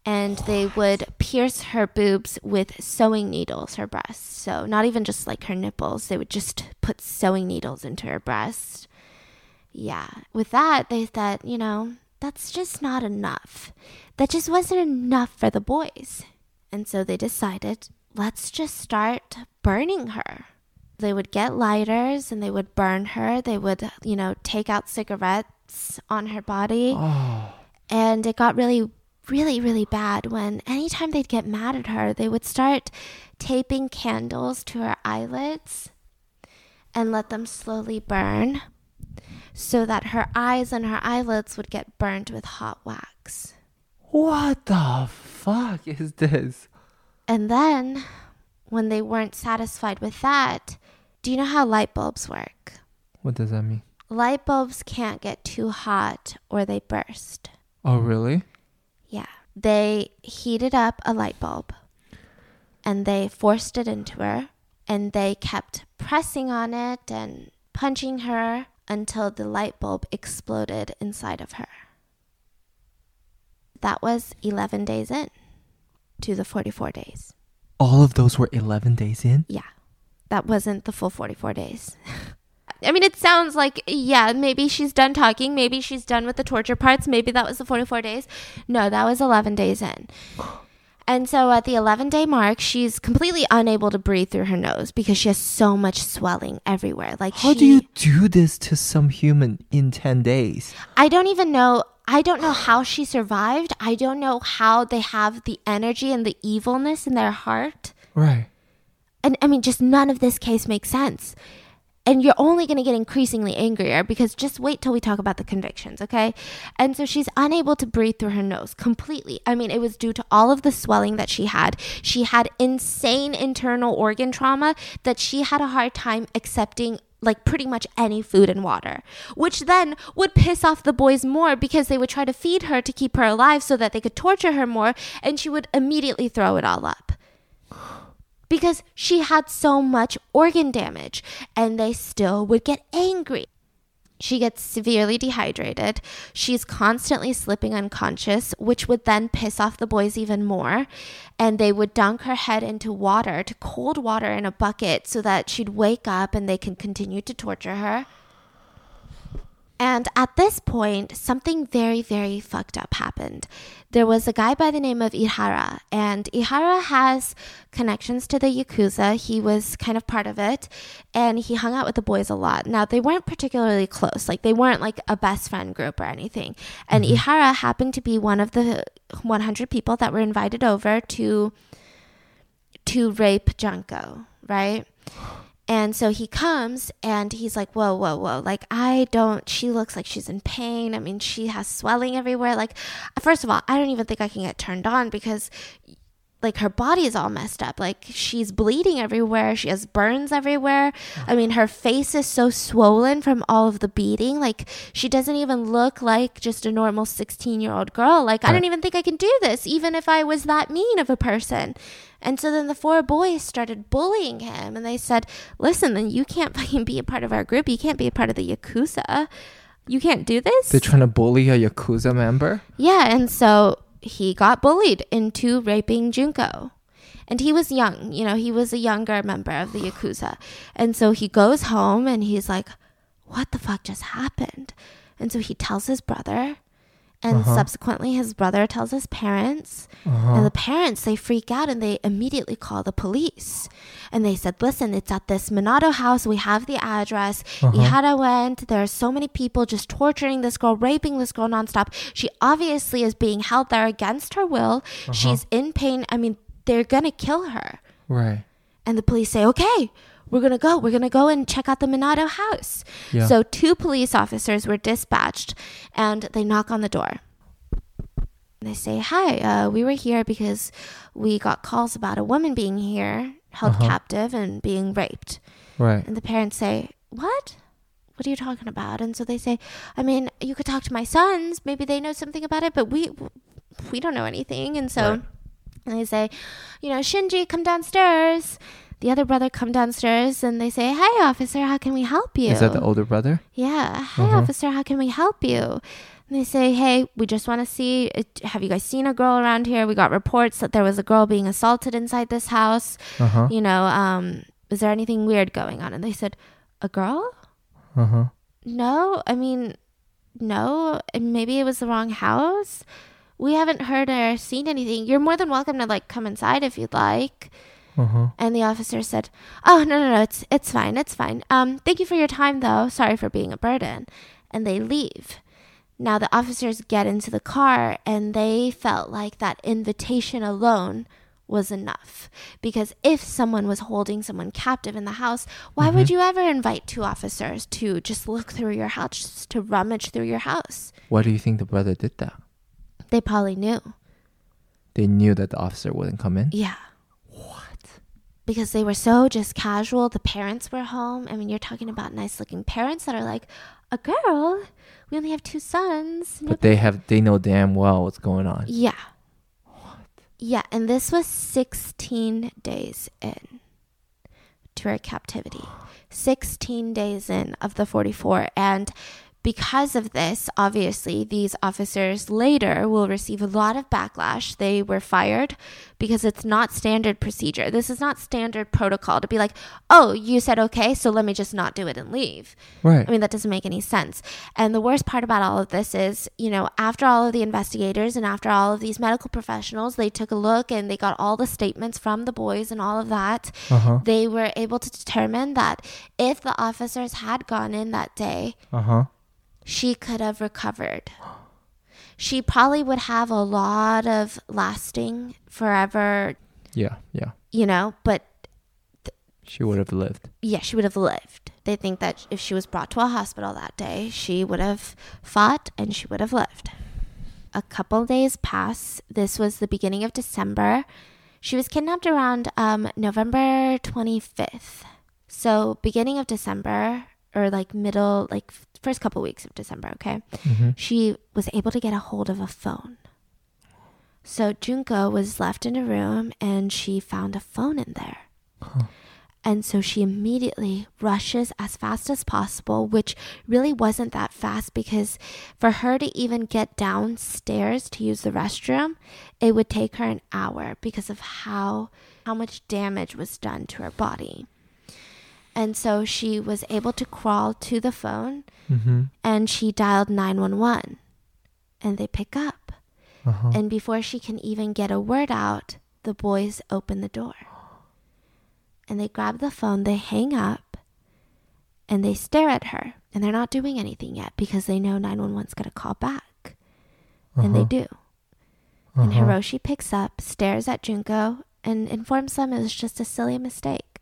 and they would pierce her boobs with sewing needles, her breasts. So, not even just like her nipples, they would just put sewing needles into her breast. Yeah. With that, they said, you know, that's just not enough. That just wasn't enough for the boys. And so they decided, let's just start burning her. They would get lighters and they would burn her. They would, you know, take out cigarettes on her body. Oh. And it got really, really, really bad when anytime they'd get mad at her, they would start taping candles to her eyelids and let them slowly burn so that her eyes and her eyelids would get burned with hot wax. What the fuck is this? And then, when they weren't satisfied with that, do you know how light bulbs work? What does that mean? Light bulbs can't get too hot or they burst. Oh, really? Yeah. They heated up a light bulb and they forced it into her and they kept pressing on it and punching her until the light bulb exploded inside of her. That was 11 days in to the 44 days. All of those were 11 days in? Yeah. That wasn't the full 44 days. I mean, it sounds like, yeah, maybe she's done talking. Maybe she's done with the torture parts. Maybe that was the 44 days. No, that was 11 days in. And so at the 11 day mark, she's completely unable to breathe through her nose because she has so much swelling everywhere. Like, How she, do you do this to some human in 10 days? I don't even know. I don't know how she survived. I don't know how they have the energy and the evilness in their heart. Right. And I mean, just none of this case makes sense. And you're only going to get increasingly angrier because just wait till we talk about the convictions, okay? And so she's unable to breathe through her nose completely. I mean, it was due to all of the swelling that she had. She had insane internal organ trauma that she had a hard time accepting like pretty much any food and water, which then would piss off the boys more because they would try to feed her to keep her alive so that they could torture her more, and she would immediately throw it all up because she had so much organ damage and they still would get angry. She gets severely dehydrated. She's constantly slipping unconscious, which would then piss off the boys even more. And they would dunk her head into water, to cold water in a bucket, so that she'd wake up and they can continue to torture her. And at this point, something very, very fucked up happened. There was a guy by the name of Ihara, and Ihara has connections to the Yakuza. He was kind of part of it, and he hung out with the boys a lot. Now, they weren't particularly close, like, they weren't like a best friend group or anything. And mm-hmm. Ihara happened to be one of the 100 people that were invited over to to rape Junko, right? And so he comes and he's like, whoa, whoa, whoa. Like, I don't, she looks like she's in pain. I mean, she has swelling everywhere. Like, first of all, I don't even think I can get turned on because, like, her body is all messed up. Like, she's bleeding everywhere. She has burns everywhere. I mean, her face is so swollen from all of the beating. Like, she doesn't even look like just a normal 16 year old girl. Like, I don't even think I can do this, even if I was that mean of a person. And so then the four boys started bullying him and they said, Listen, then you can't fucking be a part of our group. You can't be a part of the Yakuza. You can't do this. They're trying to bully a Yakuza member? yeah. And so he got bullied into raping Junko. And he was young, you know, he was a younger member of the Yakuza. And so he goes home and he's like, What the fuck just happened? And so he tells his brother. And Uh-huh. subsequently, his brother tells his parents. Uh-huh. And the parents, they freak out and they immediately call the police. And they said, listen, it's at this Minato house. We have the address. Ihara uh-huh. went. There are so many people just torturing this girl, raping this girl nonstop. She obviously is being held there against her will. Uh-huh. She's in pain. I mean, they're going to kill her. Right. And the police say, okay, we're going to go. We're going to go and check out the Minato house. Yeah. So two police officers were dispatched and they knock on the door. And they say, hi, uh, we were here because we got calls about a woman being here, held Uh-huh. captive and being raped. Right. And the parents say, what? What are you talking about? And so they say, I mean, you could talk to my sons. Maybe they know something about it, but we we don't know anything. And so Right. and they say, you know, Shinji, come downstairs. The other brother come downstairs and they say, Hi officer, how can we help you? Is that the older brother? Yeah. Hi Uh-huh. officer, how can we help you? And they say, hey, we just want to see, have you guys seen a girl around here? We got reports that there was a girl being assaulted inside this house. Uh huh. You know, um, is there anything weird going on? And they said, a girl? Uh huh. No, I mean, no. Maybe it was the wrong house. We haven't heard or seen anything. You're more than welcome to like come inside if you'd like. Uh huh. And the officer said, "Oh no, no, no, it's it's fine, it's fine. Um, thank you for your time, though. Sorry for being a burden." And they leave. Now the officers get into the car, and they felt like that invitation alone was enough. Because if someone was holding someone captive in the house, why would you ever invite two officers to just look through your house, to rummage through your house? Why do you think the brother did that? They probably knew. They knew that the officer wouldn't come in. Yeah. Because they were so just casual. The parents were home. I mean, you're talking about nice looking parents that are like, a girl? We only have two sons. But they have they know damn well what's going on. Yeah. What? Yeah, and this was 16 days in to her captivity. 16 days in of the 44. And because of this, obviously, these officers later will receive a lot of backlash. They were fired because it's not standard procedure. This is not standard protocol to be like, oh, you said okay, so let me just not do it and leave. Right. I mean, that doesn't make any sense. And the worst part about all of this is, you know, after all of the investigators and after all of these medical professionals, they took a look and they got all the statements from the boys and all of that. Uh huh. They were able to determine that if the officers had gone in that day, Uh huh. She could have recovered. She probably would have a lot of lasting forever, Yeah. Yeah. you know, but She would have lived. yeah, she would have lived. They think that if she was brought to a hospital that day, she would have fought and she would have lived. A couple days pass. This was the beginning of December. She was kidnapped around um, November 25th. So, beginning of December, or like middle, like first couple weeks of December, okay? Mm-hmm. She was able to get a hold of a phone. So, Junko was left in a room and she found a phone in there. And so she immediately rushes as fast as possible, which really wasn't that fast because for her to even get downstairs to use the restroom, it would take her an hour because of how how much damage was done to her body. And so she was able to crawl to the phone Mm-hmm. and she dialed 911 and they pick up. Uh huh. And before she can even get a word out, the boys open the door. And they grab the phone, they hang up, and they stare at her. And they're not doing anything yet because they know 911's going to call back. And they do. And Uh-huh. Hiroshi picks up, stares at Junko, and informs them it was just a silly mistake.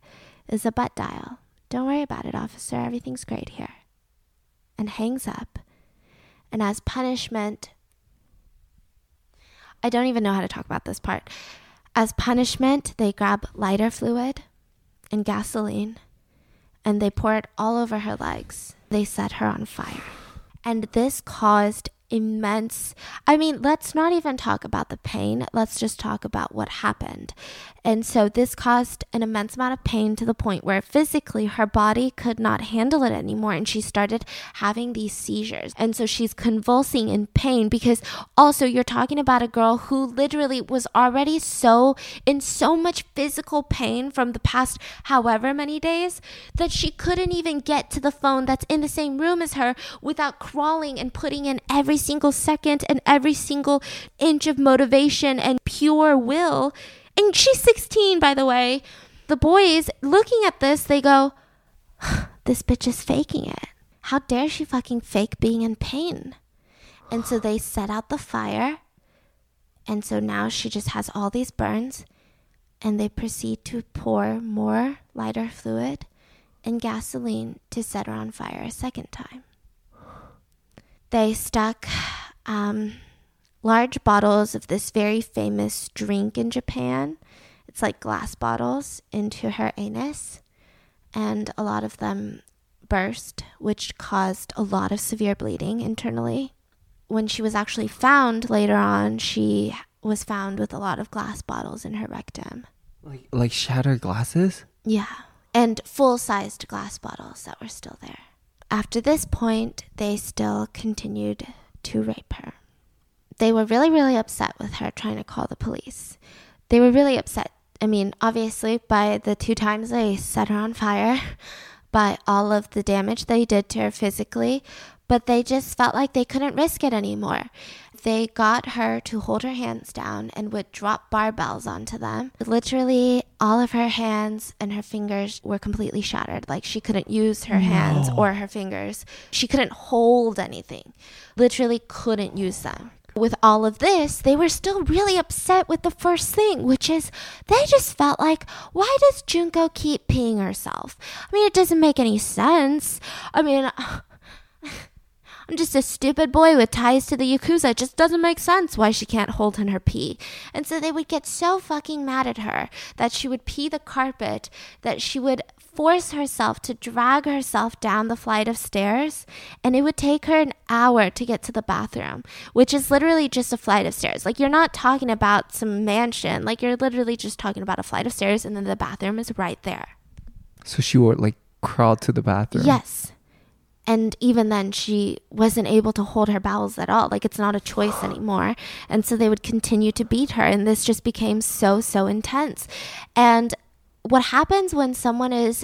It's a butt dial. Don't worry about it, officer. Everything's great here. And hangs up. And as punishment, I don't even know how to talk about this part. As punishment, they grab lighter fluid and gasoline and they pour it all over her legs. They set her on fire. And this caused immense. I mean, let's not even talk about the pain. Let's just talk about what happened. And so this caused an immense amount of pain to the point where physically her body could not handle it anymore. And she started having these seizures. And so she's convulsing in pain because also you're talking about a girl who literally was already so in so much physical pain from the past however many days that she couldn't even get to the phone that's in the same room as her without crawling and putting in every single second and every single inch of motivation and pure will. And she's 16, by the way. The boys looking at this, they go, This bitch is faking it. How dare she fucking fake being in pain? And so they set out the fire. And so now she just has all these burns. And they proceed to pour more lighter fluid and gasoline to set her on fire a second time. They stuck um, large bottles of this very famous drink in Japan. It's like glass bottles into her anus, and a lot of them burst, which caused a lot of severe bleeding internally. When she was actually found later on, she was found with a lot of glass bottles in her rectum. Like like shattered glasses. Yeah, and full sized glass bottles that were still there. After this point, they still continued to rape her. They were really, really upset with her trying to call the police. They were really upset. I mean, obviously, by the two times they set her on fire, by all of the damage they did to her physically, but they just felt like they couldn't risk it anymore. They got her to hold her hands down and would drop barbells onto them. Literally, all of her hands and her fingers were completely shattered. Like she couldn't use her hands or her fingers. She couldn't hold anything. Literally, couldn't use them. With all of this, they were still really upset with the first thing, which is they just felt like, why does Junko keep peeing herself? I mean, it doesn't make any sense. I mean, I'm just a stupid boy with ties to the Yakuza. It just doesn't make sense why she can't hold in her pee. And so they would get so fucking mad at her that she would pee the carpet, that she would force herself to drag herself down the flight of stairs. And it would take her an hour to get to the bathroom, which is literally just a flight of stairs. Like, you're not talking about some mansion. Like, you're literally just talking about a flight of stairs, and then the bathroom is right there. So she would like crawl to the bathroom. Yes. And even then, she wasn't able to hold her bowels at all. Like, it's not a choice anymore. And so they would continue to beat her. And this just became so, so intense. And what happens when someone is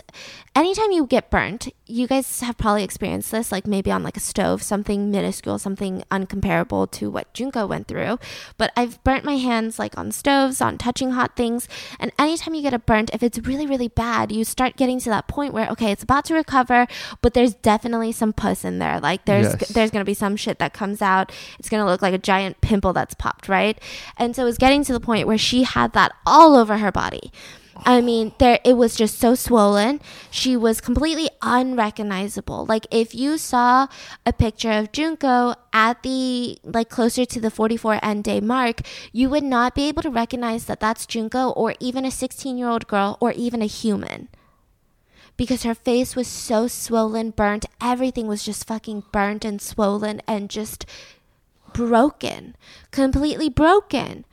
anytime you get burnt you guys have probably experienced this like maybe on like a stove something minuscule something uncomparable to what junko went through. But i've burnt my hands like on stoves on touching hot things. And anytime you get a burnt if it's really really bad you start getting to that point where okay it's about to recover but there's definitely some pus in there. Like there's Yes. there's gonna be some shit that comes out. It's gonna look like a giant pimple that's popped right? And so it was getting to the point where she had that all over her body I mean, there it was just so swollen. She was completely unrecognizable. Like if you saw a picture of Junko at the like closer to the 44 end day mark, you would not be able to recognize that that's Junko or even a 16-year-old girl or even a human. Because her face was so swollen, burnt, everything was just fucking burnt and swollen and just broken, completely broken.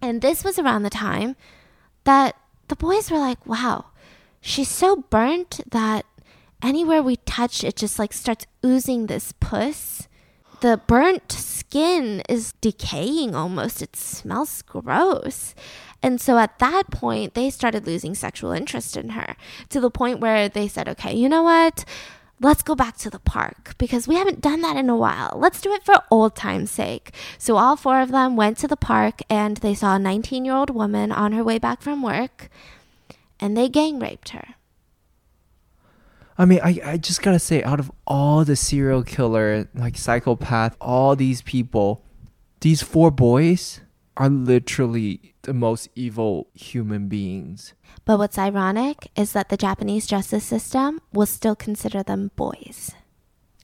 And this was around the time that the boys were like, wow, she's so burnt that anywhere we touch, it just like starts oozing this puss. The burnt skin is decaying almost. It smells gross. And so at that point, they started losing sexual interest in her to the point where they said, okay, you know what? Let's go back to the park because we haven't done that in a while. Let's do it for old time's sake. So all four of them went to the park and they saw a 19 year old woman on her way back from work and they gang raped her. I mean, I, I just gotta say, out of all the serial killer, like psychopath, all these people, these four boys are literally the most evil human beings. But what's ironic is that the Japanese justice system will still consider them boys.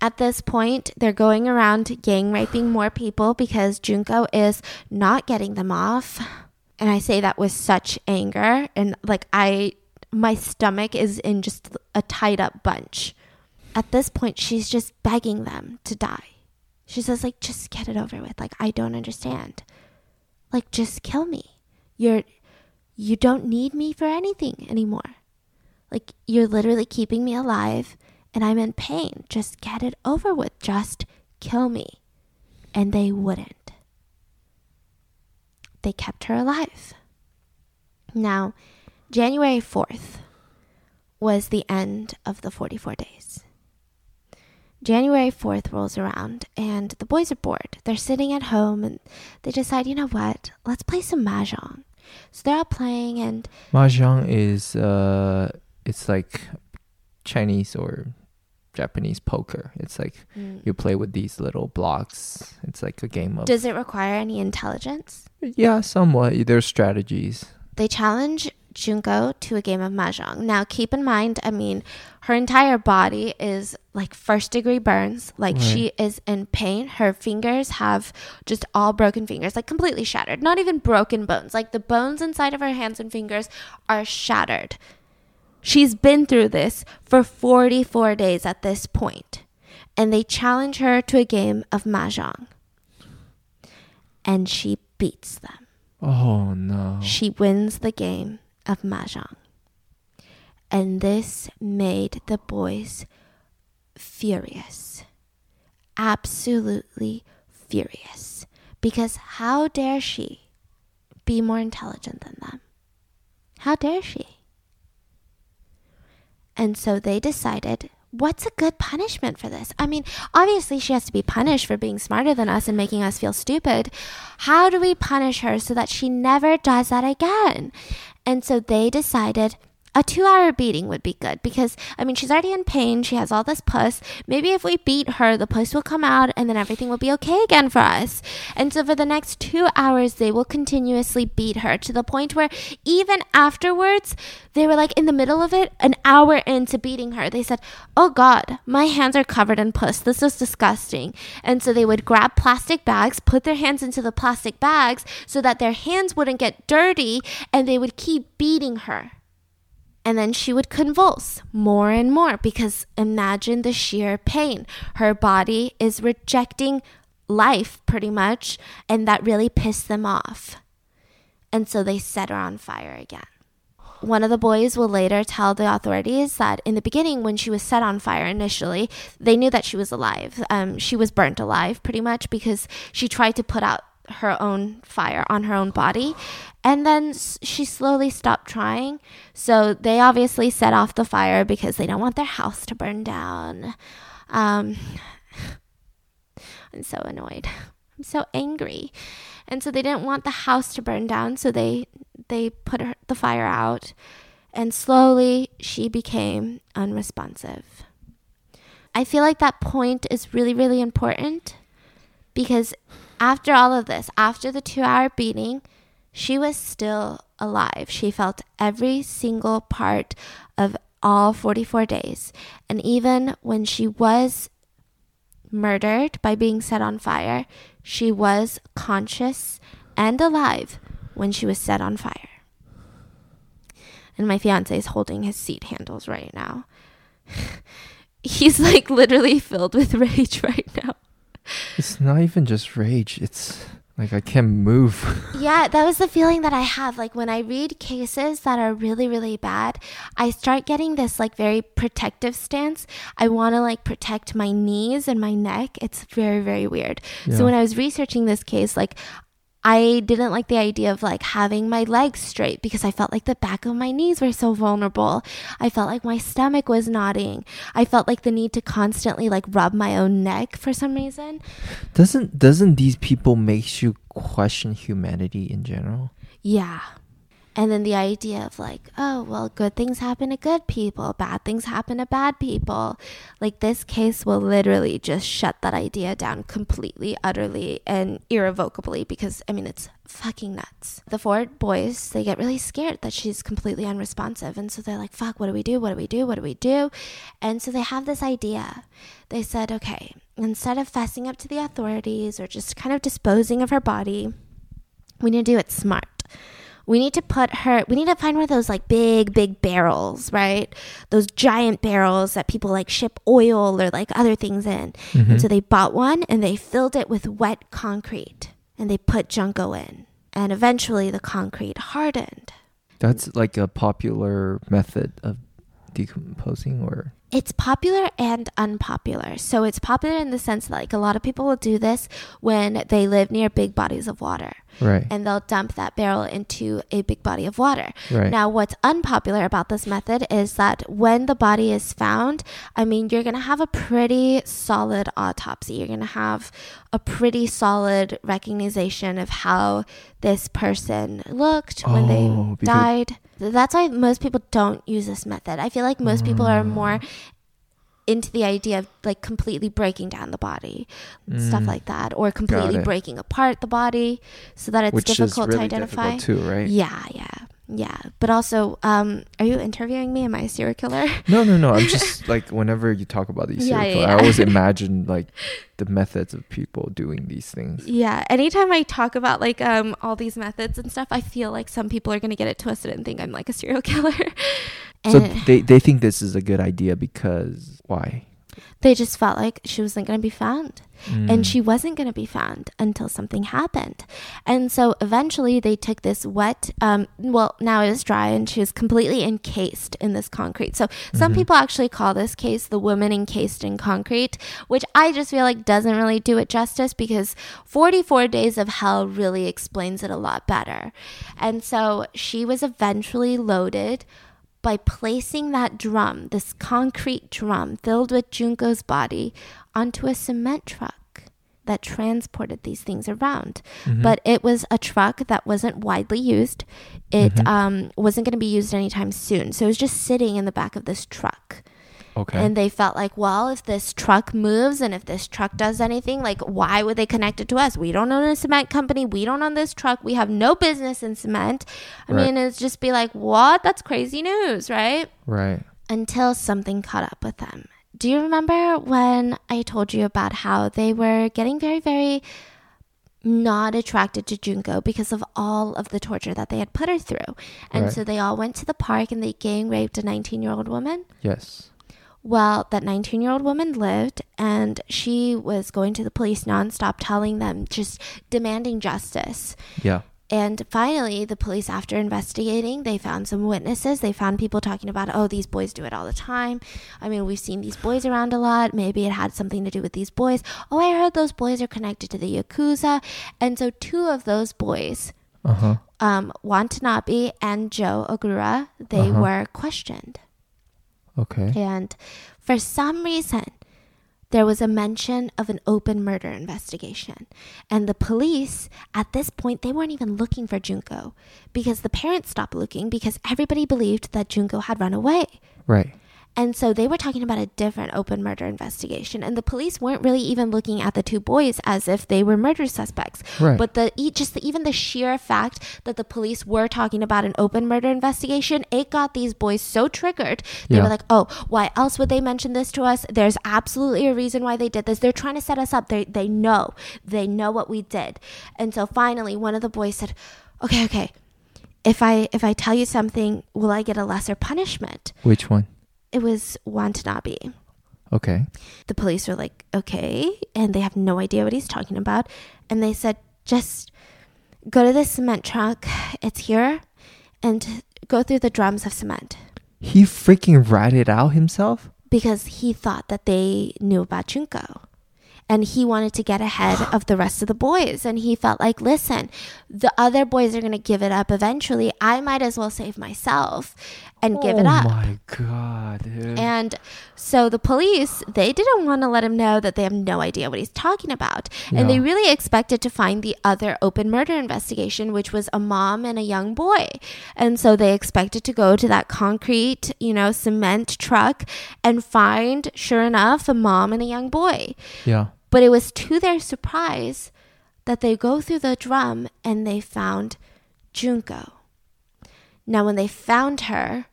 At this point, they're going around gang raping more people because Junko is not getting them off. And I say that with such anger. And like, I, my stomach is in just a tied up bunch. At this point, she's just begging them to die. She says, like, just get it over with. Like, I don't understand. Like, just kill me. You're, you don't need me for anything anymore. Like, you're literally keeping me alive and I'm in pain. Just get it over with. Just kill me. And they wouldn't. They kept her alive. Now, January 4th was the end of the 44 days. January 4th rolls around and the boys are bored. They're sitting at home and they decide, you know what? Let's play some mahjong. So they're all playing and Mahjong is uh, it's like Chinese or Japanese poker. It's like you play with these little blocks. It's like a game of does it require any intelligence? yeah, somewhat. There's strategies. They challenge Junko to a game of mahjong. Now, keep in mind, I mean, her entire body is like first degree burns. Like Right. she is in pain. Her fingers have just all broken fingers, like completely shattered. Not even broken bones. Like the bones inside of her hands and fingers are shattered. She's been through this for 44 days at this point. And they challenge her to a game of mahjong. And she beats them. Oh no. She wins the game of Mahjong. And this made the boys furious. absolutely furious because how dare she be more intelligent than them? How dare she? And so they decided what's a good punishment for this? I mean, obviously she has to be punished for being smarter than us and making us feel stupid. How do we punish her so that she never does that again? And so they decided a two hour beating would be good because, I mean, she's already in pain. She has all this pus. Maybe if we beat her, the pus will come out and then everything will be okay again for us. And so for the next two hours, they will continuously beat her to the point where even afterwards, they were like in the middle of it, an hour into beating her, they said, Oh God, my hands are covered in pus. This is disgusting. And so they would grab plastic bags, put their hands into the plastic bags so that their hands wouldn't get dirty, and they would keep beating her. And then she would convulse more and more because imagine the sheer pain. Her body is rejecting life pretty much, and that really pissed them off. And so they set her on fire again. One of the boys will later tell the authorities that in the beginning, when she was set on fire initially, they knew that she was alive. Um, she was burnt alive pretty much because she tried to put out her own fire on her own body. And then she slowly stopped trying. So they obviously set off the fire because they don't want their house to burn down. Um, I'm so annoyed. I'm so angry. And so they didn't want the house to burn down, so they they put her, the fire out and slowly she became unresponsive. I feel like that point is really really important because after all of this, after the 2-hour beating, she was still alive. She felt every single part of all 44 days. And even when she was murdered by being set on fire, she was conscious and alive when she was set on fire. And my fiance is holding his seat handles right now. He's like literally filled with rage right now. It's not even just rage. It's like I can't move. yeah, that was the feeling that I have. Like when I read cases that are really, really bad, I start getting this like very protective stance. I want to like protect my knees and my neck. It's very, very weird. Yeah. So when I was researching this case, like I didn't like the idea of like having my legs straight because I felt like the back of my knees were so vulnerable. I felt like my stomach was knotting. I felt like the need to constantly like rub my own neck for some reason. Doesn't doesn't these people make you question humanity in general? Yeah. And then the idea of like, oh, well, good things happen to good people, bad things happen to bad people. Like this case will literally just shut that idea down completely, utterly, and irrevocably because, I mean, it's fucking nuts. The four boys, they get really scared that she's completely unresponsive. And so they're like, fuck, what do we do? What do we do? What do we do? And so they have this idea. They said, okay, instead of fessing up to the authorities or just kind of disposing of her body, we need to do it smart we need to put her we need to find one of those like big big barrels right? Those giant barrels that people like ship oil or like other things in. Mm-hmm. and so they bought one and they filled it with wet concrete and they put junko in. And eventually the concrete hardened. That's like a popular method of decomposing or it's popular and unpopular. So it's popular in the sense that like a lot of people will do this when they live near big bodies of water. Right. And they'll dump that barrel into a big body of water. Right. Now, what's unpopular about this method is that when the body is found, I mean, you're going to have a pretty solid autopsy. You're going to have a pretty solid recognition of how this person looked when oh, they died. That's why most people don't use this method. I feel like most mm. people are more mm. into the idea of like completely breaking down the body, mm. stuff like that, or completely breaking apart the body so that it's Which difficult really to identify. too, right? Yeah, yeah. Yeah, but also, um, are you interviewing me? Am I a serial killer? No, no, no. I'm just like whenever you talk about these yeah, serial yeah, yeah. I always imagine like the methods of people doing these things. Yeah, anytime I talk about like um all these methods and stuff, I feel like some people are gonna get it twisted and think I'm like a serial killer. so they they think this is a good idea because why? They just felt like she wasn't going to be found. Mm. And she wasn't going to be found until something happened. And so eventually they took this wet, um, well, now it is dry, and she was completely encased in this concrete. So some Mhm. people actually call this case the woman encased in concrete, which I just feel like doesn't really do it justice because 44 Days of Hell really explains it a lot better. And so she was eventually loaded by placing that drum, this concrete drum filled with Junko's body, onto a cement truck that transported these things around. Mhm. But it was a truck that wasn't widely used. It Mhm. um, wasn't going to be used anytime soon. So it was just sitting in the back of this truck. Okay. And they felt like, well, if this truck moves and if this truck does anything, like, why would they connect it to us? We don't own a cement company. We don't own this truck. We have no business in cement. I Right. mean, it's just be like, what? That's crazy news, right? right. Until something caught up with them. Do you remember when I told you about how they were getting very, very not attracted to Junko because of all of the torture that they had put her through? And Right. so they all went to the park and they gang raped a 19 year old woman. Yes. Well, that 19 year old woman lived and she was going to the police nonstop, telling them, just demanding justice. Yeah. And finally, the police, after investigating, they found some witnesses. They found people talking about, oh, these boys do it all the time. I mean, we've seen these boys around a lot. Maybe it had something to do with these boys. Oh, I heard those boys are connected to the Yakuza. And so, two of those boys, Uh huh. um, Watanabe and Jo Ogura, they Uh-huh. were questioned. Okay. And for some reason, there was a mention of an open murder investigation. And the police, at this point, they weren't even looking for Junko because the parents stopped looking because everybody believed that Junko had run away. Right. And so they were talking about a different open murder investigation. And the police weren't really even looking at the two boys as if they were murder suspects. Right. But the just the, even the sheer fact that the police were talking about an open murder investigation, it got these boys so triggered. They Yeah. were like, "Oh, why else would they mention this to us? There's absolutely a reason why they did this. They're trying to set us up. They they know. They know what we did." And so finally, one of the boys said, "Okay, okay. If I if I tell you something, will I get a lesser punishment?" Which one? It was Watanabe Okay. the police were like, okay. And they have no idea what he's talking about. And they said, just go to this cement truck. It's here. And go through the drums of cement. He freaking ratted out himself. Because he thought that they knew about Junko. And he wanted to get ahead of the rest of the boys. And he felt like, listen, the other boys are going to give it up eventually. I might as well save myself and give it oh up. oh my god, dude. And so the police, they didn't want to let him know that they have no idea what he's talking about. And they really expected to find the other open murder investigation, which was a mom and a young boy. And so they expected to go to that concrete, you know, cement truck and find, sure enough, a mom and a young boy. yeah. But it was to their surprise that they go through the drum and they found Junko. Now, when they found her,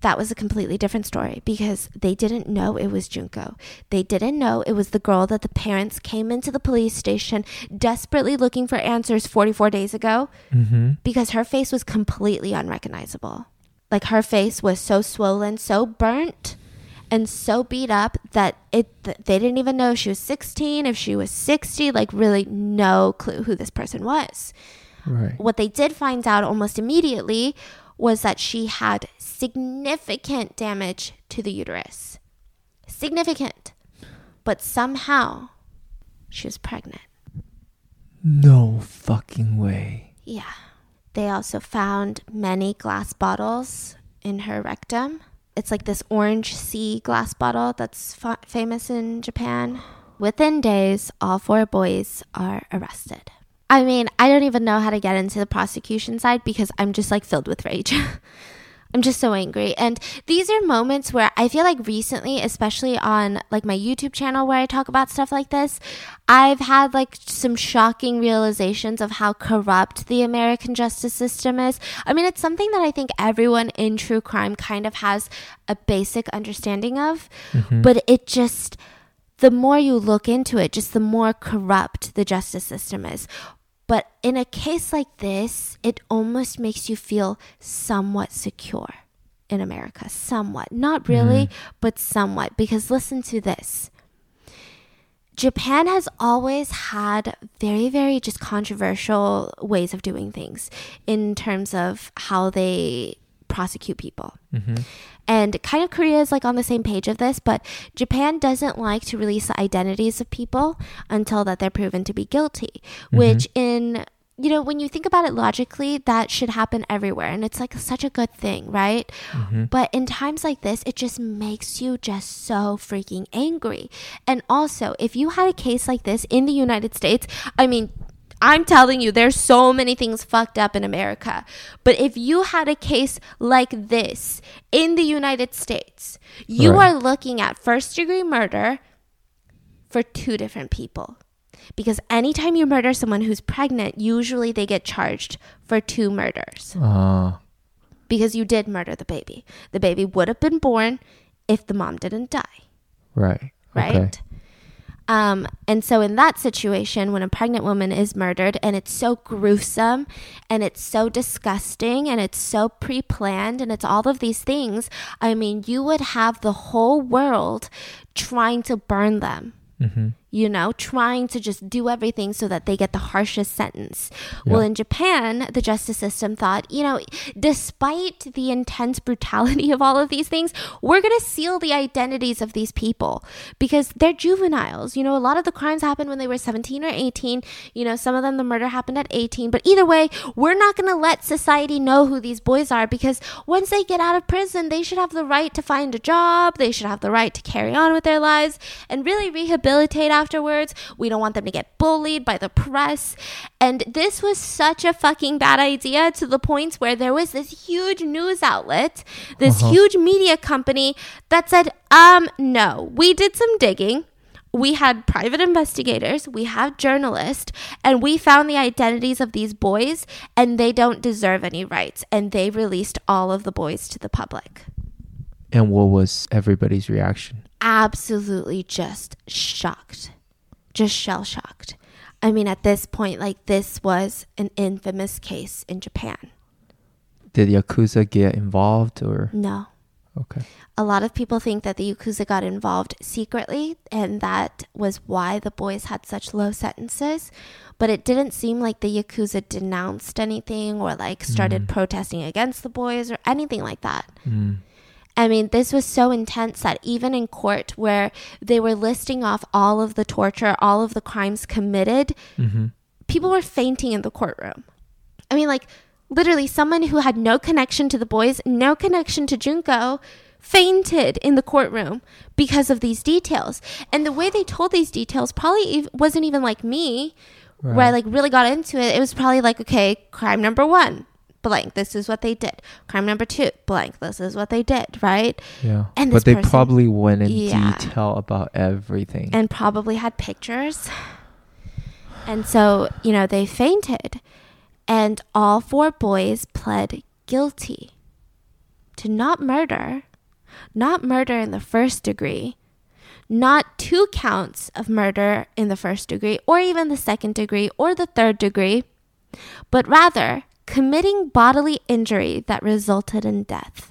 that was a completely different story because they didn't know it was Junko. They didn't know it was the girl that the parents came into the police station desperately looking for answers 44 days ago Mm-hmm. because her face was completely unrecognizable. Like her face was so swollen, so burnt, and so beat up that it th- they didn't even know she was 16, if she was 60, like really no clue who this person was. Right. What they did find out almost immediately was that she had significant damage to the uterus. Significant. But somehow she was pregnant. No fucking way. Yeah. They also found many glass bottles in her rectum. It's like this orange sea glass bottle that's fa- famous in Japan. Within days, all four boys are arrested. I mean, I don't even know how to get into the prosecution side because I'm just like filled with rage. I'm just so angry. And these are moments where I feel like recently, especially on like my YouTube channel where I talk about stuff like this, I've had like some shocking realizations of how corrupt the American justice system is. I mean, it's something that I think everyone in true crime kind of has a basic understanding of, mm-hmm. but it just the more you look into it, just the more corrupt the justice system is. But in a case like this, it almost makes you feel somewhat secure. in America. Somewhat. Not really, Mhm. but somewhat. Because listen to this. Japan has always had very, very just controversial ways of doing things in terms of how they prosecute people. Mhm. And kind of Korea is like on the same page of this, but Japan doesn't like to release the identities of people until that they're proven to be guilty, which in you know, when you think about it logically, that should happen everywhere and it's like such a good thing, right? Mhm. But in times like this, it just makes you just so freaking angry. And also, if you had a case like this in the United States, I mean, I'm telling you, there's so many things fucked up in America. But if you had a case like this in the United States, you Right. are looking at first degree murder for two different people. Because anytime you murder someone who's pregnant, usually they get charged for two murders Ah. because you did murder the baby. The baby would have been born if the mom didn't die, right. right? Okay. Um, and so, in that situation, when a pregnant woman is murdered and it's so gruesome and it's so disgusting and it's so pre planned and it's all of these things, I mean, you would have the whole world trying to burn them. Mhm. You know, trying to just do everything so that they get the harshest sentence. Well, in Japan, the justice system thought, you know, despite the intense brutality of all of these things, we're going to seal the identities of these people because they're juveniles. You know, a lot of the crimes happened when they were 17 or 18. You know, some of them, the murder happened at 18. But either way, we're not going to let society know who these boys are because once they get out of prison, they should have the right to find a job. They should have the right to carry on with their lives and really rehabilitate afterwards. We don't want them to get bullied by the press. And this was such a fucking bad idea to the point where there was this huge news outlet, this Uh-huh. huge media company that said, um, no, we did some digging. We had private investigators, we have journalists, and we found the identities of these boys, and they don't deserve any rights. And they released all of the boys to the public. And what was everybody's reaction? Absolutely just shocked, just shell shocked. I mean, at this point, like this was an infamous case in Japan. Did Yakuza get involved or No. okay? A lot of people think that the Yakuza got involved secretly, and that was why the boys had such low sentences. But it didn't seem like the Yakuza denounced anything or like started Mm. protesting against the boys or anything like that. Mm. I mean, this was so intense that even in court, where they were listing off all of the torture, all of the crimes committed, Mm-hmm. people were fainting in the courtroom. I mean, like, literally, someone who had no connection to the boys, no connection to Junko, fainted in the courtroom because of these details. And the way they told these details probably ev- wasn't even like me, where I like really got into it. It was probably like, okay, crime number one, blank, this is what they did. Crime number two, blank, this is what they did, right? Yeah. And but they person- probably went in Yeah. detail about everything. and probably had pictures. And so, you know, they fainted. And all four boys pled guilty to not murder, not murder in the first degree, not two counts of murder in the first degree, or even the second degree, or the third degree, but rather committing bodily injury that resulted in death.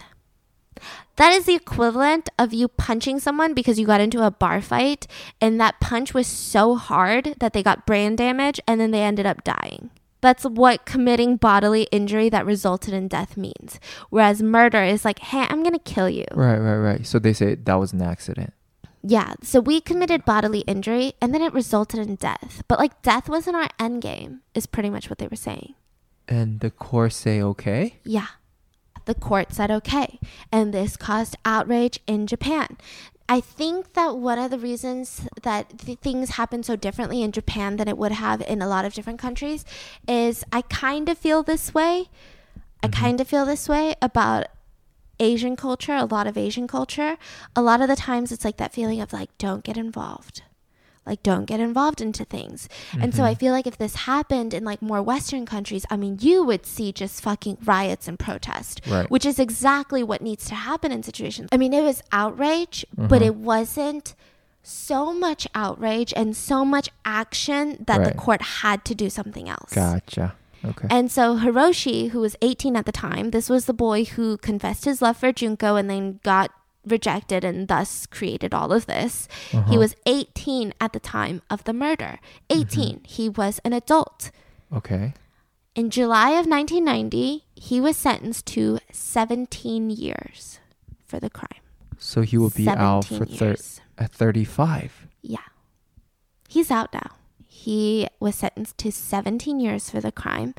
That is the equivalent of you punching someone because you got into a bar fight and that punch was so hard that they got brain damage and then they ended up dying. That's what committing bodily injury that resulted in death means. Whereas murder is like, hey, I'm going to kill you. right, right, right. So they say that was an accident. Yeah, so we committed bodily injury and then it resulted in death. But like, death wasn't our end game, is pretty much what they were saying. And the court say okay? Yeah. The court said okay. And this caused outrage in Japan. I think that one of the reasons that th- things happen so differently in Japan than it would have in a lot of different countries is I kind of feel this way. I mm-hmm. kind of feel this way about Asian culture, a lot of Asian culture. A lot of the times it's like that feeling of like, don't get involved. Like, don't get involved into things. And so I feel like if this happened in like more Western countries, I mean, you would see just fucking riots and protest, Right. which is exactly what needs to happen in situations. I mean, it was outrage, but Uh-huh. it wasn't so much outrage and so much action that the court had to do something else. Gotcha. Okay. And so Hiroshi, who was 18 at the time, this was the boy who confessed his love for Junko and then got rejected and thus created all of this. He Uh-huh. was 18 at the time of the murder. 18. He was an adult. okay. In July of 1990, he was sentenced to 17 years for the crime. So he will be out for thir- at 35. Yeah. He's out now. He was sentenced to 17 years for the crime.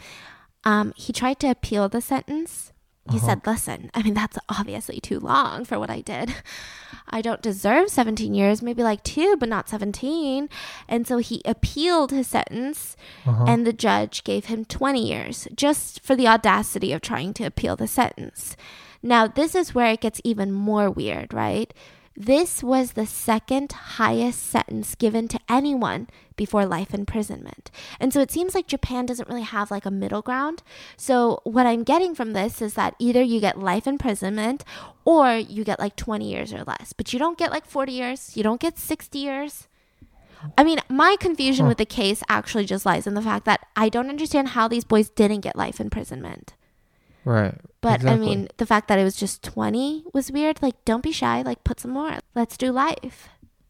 Um, he tried to appeal the sentence. He Uh-huh. said, Listen, I mean, that's obviously too long for what I did. I don't deserve 17 years, maybe like two, but not 17. And so he appealed his sentence, Uh-huh. and the judge gave him 20 years just for the audacity of trying to appeal the sentence. Now, this is where it gets even more weird, right? This was the second highest sentence given to anyone before life imprisonment. And so it seems like Japan doesn't really have like a middle ground. So what I'm getting from this is that either you get life imprisonment or you get like 20 years or less, but you don't get like 40 years, you don't get 60 years. I mean, my confusion with the case actually just lies in the fact that I don't understand how these boys didn't get life imprisonment. right. But exactly. I mean, the fact that it was just 20 was weird. Like, don't be shy. Like, put some more. Let's do life.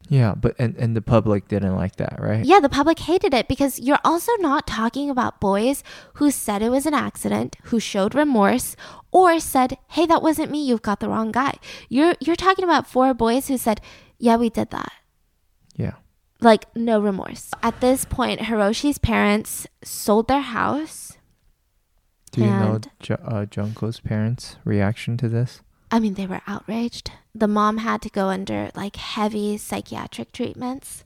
Yeah, but and, and the public didn't like that, right? Yeah, the public hated it because you're also not talking about boys who said it was an accident, who showed remorse, or said, "Hey, that wasn't me. You've got the wrong guy." You're you're talking about four boys who said, "Yeah, we did that." Yeah. Like no remorse. At this point, Hiroshi's parents sold their house. Do you know Ju- uh, Junko's parents' reaction to this? I mean, they were outraged. The mom had to go under like heavy psychiatric treatments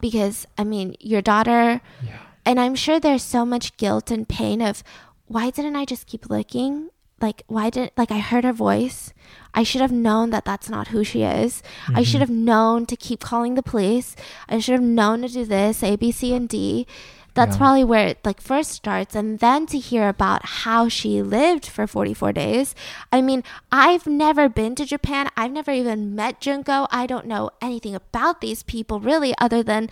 because, I mean, your daughter, Yeah. and I'm sure there's so much guilt and pain of why didn't I just keep looking? Like, why didn't, like, I heard her voice. I should have known that that's not who she is. I should mm-hmm. have known to keep calling the police. I should have known to do this, A, B, C, and D. That's Yeah. probably where it like first starts and then to hear about how she lived for 44 days. I mean, I've never been to Japan. I've never even met Junko. I don't know anything about these people really other than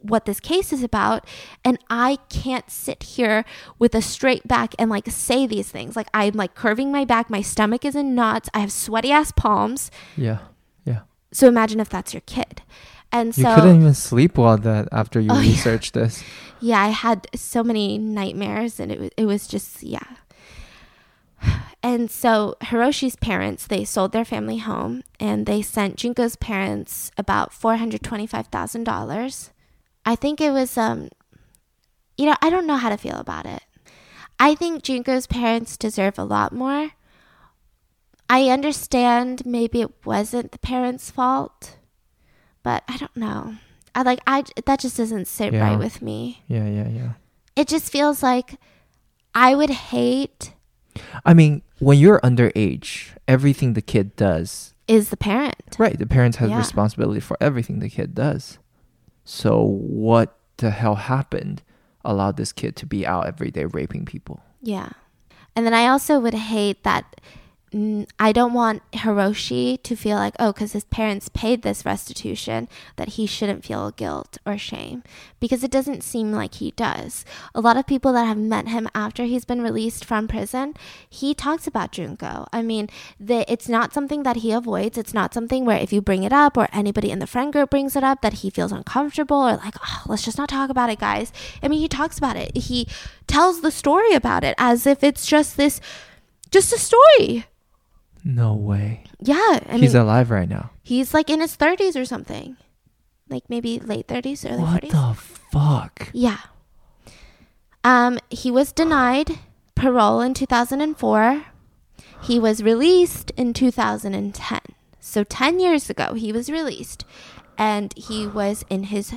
what this case is about and I can't sit here with a straight back and like say these things. Like I'm like curving my back, my stomach is in knots, I have sweaty ass palms. Yeah. Yeah. So imagine if that's your kid. And so. You couldn't even sleep well that after you Oh, yeah. researched this. yeah, I had so many nightmares, and it was it was just yeah. And so Hiroshi's parents they sold their family home, and they sent Junko's parents about four hundred twenty five thousand dollars. I think it was um, you know, I don't know how to feel about it. I think Junko's parents deserve a lot more. I understand maybe it wasn't the parents' fault, but I don't know. I like I that just doesn't sit Yeah. right with me Yeah, yeah, yeah. it just feels like I would hate I mean, when you're underage, everything the kid does, is the parent. right? The parents have Yeah. responsibility for everything the kid does. So what the hell happened allowed this kid to be out every day raping people? Yeah. And then I also would hate that I don't want Hiroshi to feel like, oh, because his parents paid this restitution, that he shouldn't feel guilt or shame. Because it doesn't seem like he does. A lot of people that have met him after he's been released from prison, he talks about Junko. I mean, the, it's not something that he avoids. It's not something where if you bring it up or anybody in the friend group brings it up, that he feels uncomfortable or like, oh, let's just not talk about it, guys. I mean, he talks about it. He tells the story about it as if it's just this, just a story. No way. Yeah, I He's mean, alive right now. he's like in his 30s or something. Like maybe late 30s, early What 40s. the fuck? Yeah. Um, he was denied parole in 2004. He was released in 2010. So 10 years ago, he was released, and he was in his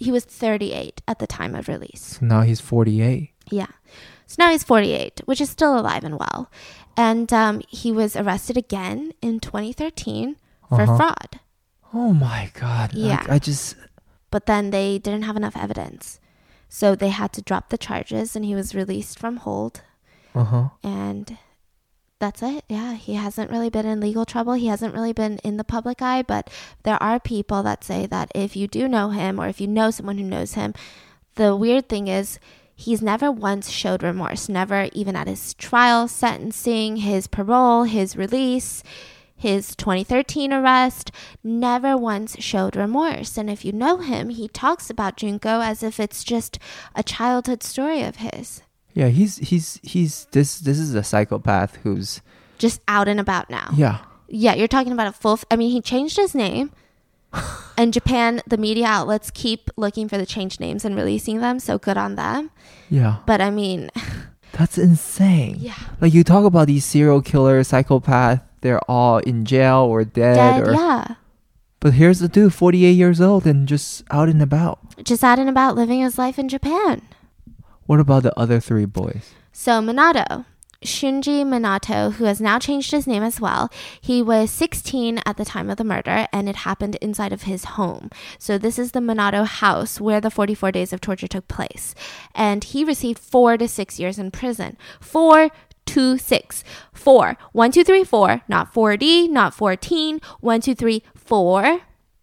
he was 38 at the time of release. So now he's 48. Yeah. So now he's 48, which is still alive and well. And um, he was arrested again in 2013 for Uh-huh. fraud. Oh my god. Yeah. Like, I just but then they didn't have enough evidence. So they had to drop the charges and he was released from hold uh-huh. and that's it. Yeah, he hasn't really been in legal trouble. He hasn't really been in the public eye, but there are people that say that if you do know him or if you know someone who knows him, the weird thing is he's never once showed remorse, never even at his trial, sentencing, his parole, his release, his 2013 arrest, never once showed remorse. And if you know him, he talks about Junko as if it's just a childhood story of his. Yeah, he's he's he's this this is a psychopath who's Just out and about now. yeah. Yeah, you're talking about a full. F- I mean, he changed his name. and Japan, the media outlets keep looking for the changed names and releasing them, so good on them. Yeah. But I mean, That's insane. yeah, Like you talk about these serial killers, psychopath, they're all in jail or dead, dead, or yeah. but here's the dude, 48 years old and just out and about. Just out and about living his life in Japan. What about the other three boys? So Minato, Shunji Minato, who has now changed his name as well, he was 16 at the time of the murder and it happened inside of his home. So this is the Minato house where the 44 days of torture took place. And he received four to six years in prison. Four to six. Four. One, two, three, four. Not 4D, not 14. One, two, three, four.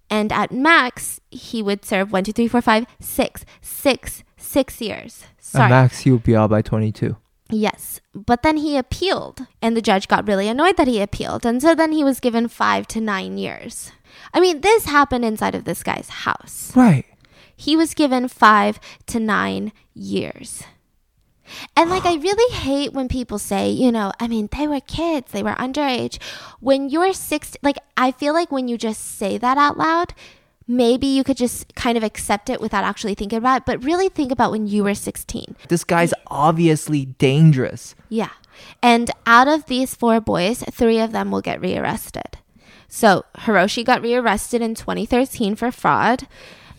And at max, he would serve one, two, three, four, five, six. Six. Six years. Sorry. At max, he would be out by 22. Yes. But then he appealed, and the judge got really annoyed that he appealed. And so then he was given five to nine years. I mean, this happened inside of this guy's house. Right. He was given five to nine years. And like, I really hate when people say, you know, I mean, they were kids, they were underage. When you're six, like, I feel like when you just say that out loud, maybe you could just kind of accept it without actually thinking about it. But really think about when you were 16. This guy's obviously dangerous. Yeah. And out of these four boys, three of them will get rearrested. So Hiroshi got rearrested in 2013 for fraud.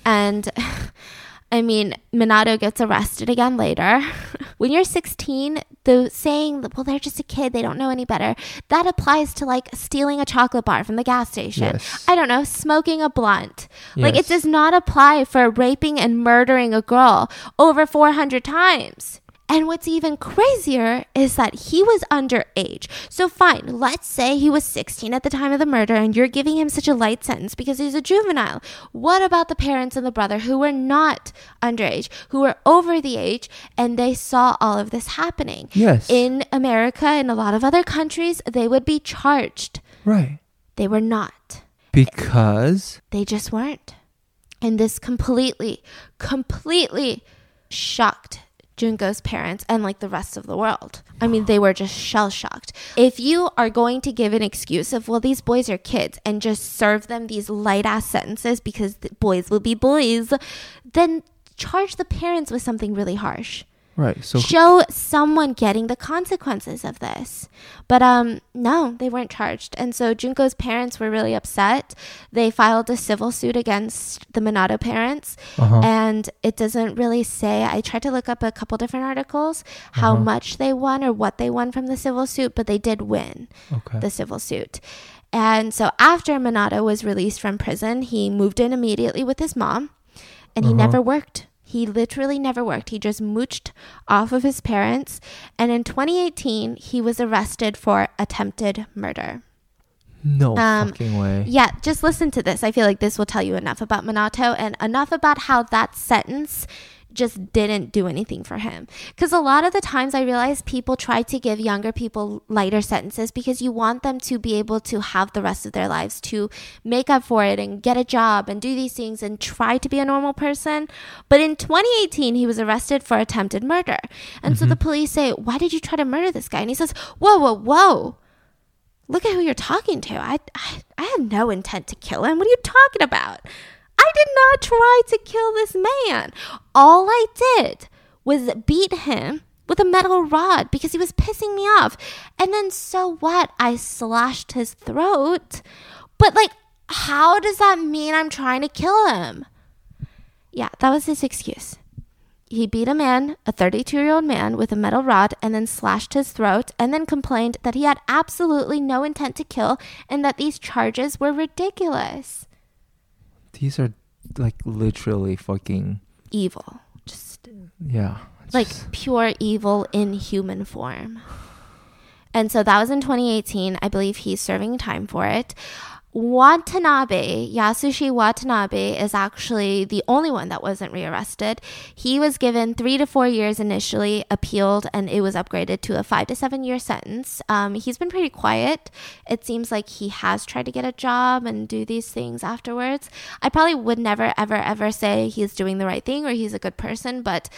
And I mean, Minato gets arrested again later. when you're 16, the saying, well, they're just a kid, they don't know any better, that applies to like stealing a chocolate bar from the gas station. Yes. I don't know, smoking a blunt. Like, it does not apply for raping and murdering a girl over 400 times. And what's even crazier is that he was underage. So, fine, let's say he was 16 at the time of the murder and you're giving him such a light sentence because he's a juvenile. What about the parents and the brother who were not underage, who were over the age and they saw all of this happening? Yes. In America and a lot of other countries, they would be charged. right. They were not. Because They just weren't. And this completely, completely shocked Junko's parents and like the rest of the world. I mean, they were just shell shocked. If you are going to give an excuse of, well, these boys are kids and just serve them these light ass sentences because boys will be boys, then charge the parents with something really harsh right. So show someone getting the consequences of this. But um no, they weren't charged. And so Junko's parents were really upset. They filed a civil suit against the Minato parents uh-huh. and it doesn't really say I tried to look up a couple different articles how Uh-huh. much they won or what they won from the civil suit, but they did win okay. the civil suit. And so after Minato was released from prison, he moved in immediately with his mom and he Uh-huh. never worked. He literally never worked. He just mooched off of his parents. And in 2018, he was arrested for attempted murder. no um, fucking way. Yeah, just listen to this. I feel like this will tell you enough about Minato and enough about how that sentence just didn't do anything for him. Because a lot of the times I realize people try to give younger people lighter sentences because you want them to be able to have the rest of their lives to make up for it and get a job and do these things and try to be a normal person. But in 2018, he was arrested for attempted murder. And so the mm-hmm. police say, Why did you try to murder this guy? And he says, Whoa, whoa, whoa look at who you're talking to. I, I, I had no intent to kill him. What are you talking about? I did not try to kill this man. All I did was beat him with a metal rod because he was pissing me off. And then so what? I slashed his throat. But like, how does that mean I'm trying to kill him? Yeah, that was his excuse. He beat a man, a 32 year old man, with a metal rod and then slashed his throat and then complained that he had absolutely no intent to kill and that these charges were ridiculous. These are like literally fucking Evil. Just yeah. like just- pure evil in human form. And so that was in 2018. I believe he's serving time for it. Watanabe, Yasushi Watanabe, is actually the only one that wasn't rearrested. He was given three to four years initially, appealed, and it was upgraded to a five to seven year sentence. Um, he's been pretty quiet. It seems like he has tried to get a job and do these things afterwards. I probably would never, ever, ever say he's doing the right thing or he's a good person, but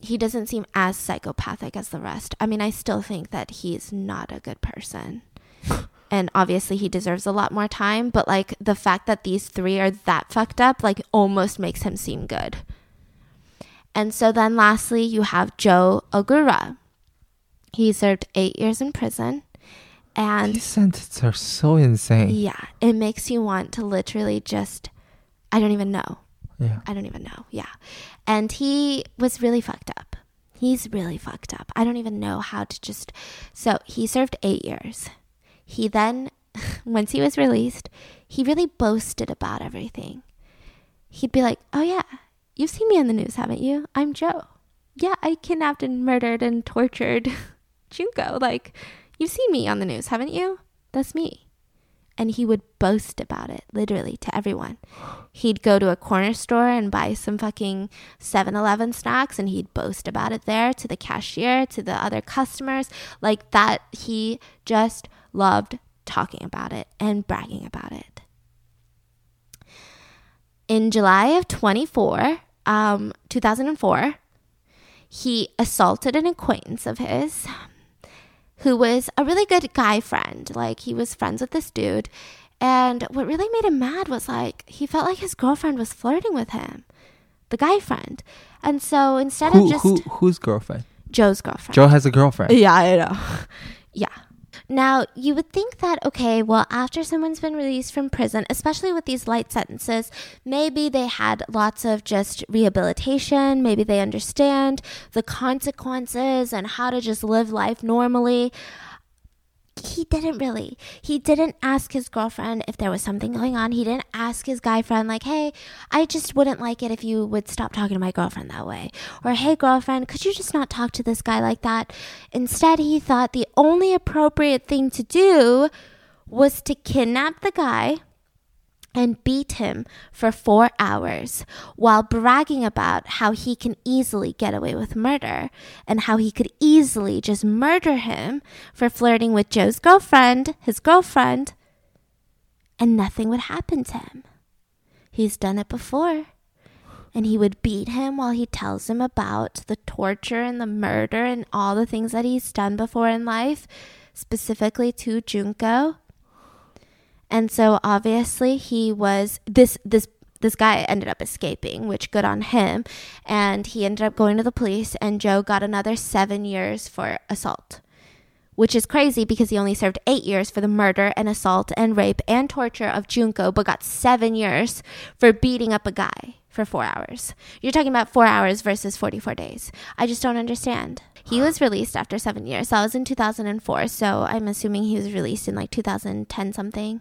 he doesn't seem as psychopathic as the rest. I mean, I still think that he's not a good person. and obviously he deserves a lot more time, but like the fact that these three are that fucked up like almost makes him seem good. And so then lastly, you have Jo Ogura. He served 8 years in prison. And These sentences are so insane. yeah, it makes you want to literally just I don't even know. Yeah. I don't even know. Yeah. And he was really fucked up. He's really fucked up. I don't even know how to just. So he served eight years. He then, once he was released, he really boasted about everything. He'd be like, Oh, yeah, you've seen me on the news, haven't you? I'm Jo. Yeah, I kidnapped and murdered and tortured Junko. Like, you've seen me on the news, haven't you? That's me and he would boast about it literally to everyone. He'd go to a corner store and buy some fucking 7-Eleven snacks and he'd boast about it there to the cashier, to the other customers, like that he just loved talking about it and bragging about it. In July of 24, um, 2004, he assaulted an acquaintance of his who was a really good guy friend. Like he was friends with this dude. And what really made him mad was like he felt like his girlfriend was flirting with him, the guy friend. And so instead Who, of just who whose girlfriend? Jo's girlfriend. Jo has a girlfriend. Yeah, I know. yeah. Now, you would think that, okay, well, after someone's been released from prison, especially with these light sentences, maybe they had lots of just rehabilitation. Maybe they understand the consequences and how to just live life normally. He didn't really. He didn't ask his girlfriend if there was something going on. He didn't ask his guy friend, like, hey, I just wouldn't like it if you would stop talking to my girlfriend that way. Or, hey, girlfriend, could you just not talk to this guy like that? Instead, he thought the only appropriate thing to do was to kidnap the guy and beat him for four hours while bragging about how he can easily get away with murder and how he could easily just murder him for flirting with Jo's girlfriend, his girlfriend, and nothing would happen to him. He's done it before. And he would beat him while he tells him about the torture and the murder and all the things that he's done before in life, specifically to Junko. And so obviously he was this this this guy ended up escaping, which good on him. And he ended up going to the police and Jo got another 7 years for assault. Which is crazy because he only served 8 years for the murder and assault and rape and torture of Junko but got 7 years for beating up a guy for 4 hours. You're talking about 4 hours versus 44 days. I just don't understand. He was released after 7 years. That was in 2004, so I'm assuming he was released in like 2010 something.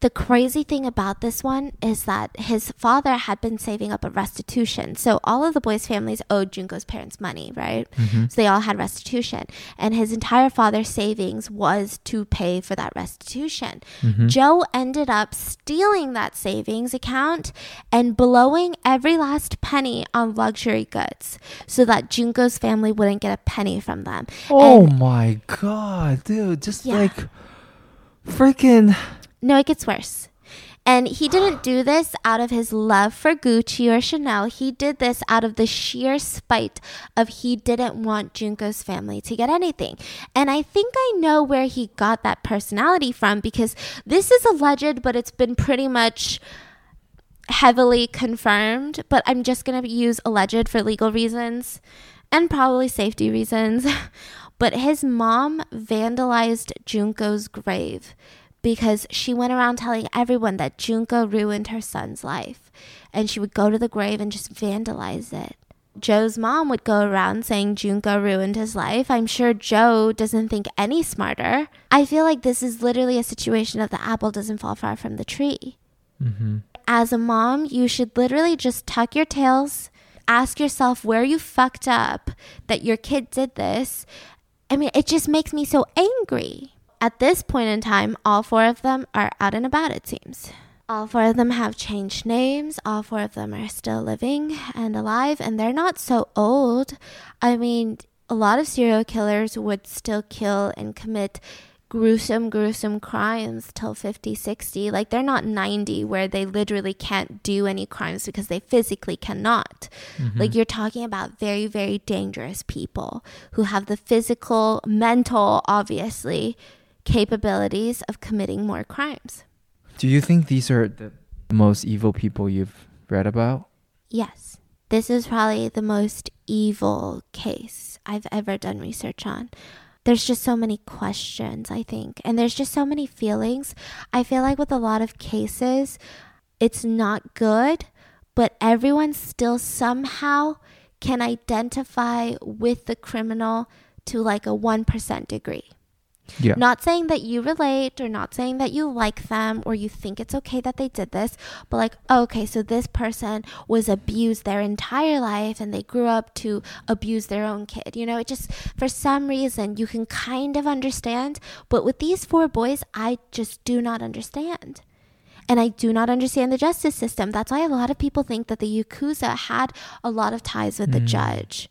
The crazy thing about this one is that his father had been saving up a restitution. So all of the boys' families owed Junko's parents money, right? Mm-hmm. So they all had restitution. And his entire father's savings was to pay for that restitution. Mm-hmm. Jo ended up stealing that savings account and blowing every last penny on luxury goods so that Junko's family wouldn't get a penny from them. Oh And- my god, dude! Just Yeah. like freaking. No, it gets worse. And he didn't do this out of his love for Gucci or Chanel. He did this out of the sheer spite of he didn't want Junko's family to get anything. And I think I know where he got that personality from because this is alleged, but it's been pretty much heavily confirmed. But I'm just going to use alleged for legal reasons and probably safety reasons. but his mom vandalized Junko's grave because she went around telling everyone that Junko ruined her son's life. And she would go to the grave and just vandalize it. Jo's mom would go around saying Junko ruined his life. I'm sure Jo doesn't think any smarter. I feel like this is literally a situation of the apple doesn't fall far from the tree. Mm-hmm. As a mom, you should literally just tuck your tails, ask yourself where you fucked up that your kid did this. I mean, it just makes me so angry. At this point in time, all four of them are out and about, it seems. All four of them have changed names. All four of them are still living and alive, and they're not so old. I mean, a lot of serial killers would still kill and commit gruesome, gruesome crimes till 50, 60. Like they're not 90 where they literally can't do any crimes because they physically cannot. Mm-hmm. Like you're talking about very, very dangerous people who have the physical, mental, obviously, capabilities of committing more crimes. Do you think these are the most evil people you've read about? Yes. This is probably the most evil case I've ever done research on there's just so many questions, I think, and there's just so many feelings. I feel like with a lot of cases, it's not good, but everyone still somehow can identify with the criminal to like a 1% degree. Yeah. Not saying that you relate or not saying that you like them or you think it's okay that they did this, but like, oh, okay, so this person was abused their entire life and they grew up to abuse their own kid. You know, it just, for some reason, you can kind of understand. But with these four boys, I just do not understand. And I do not understand the justice system. That's why a lot of people think that the Yakuza had a lot of ties with mm. the judge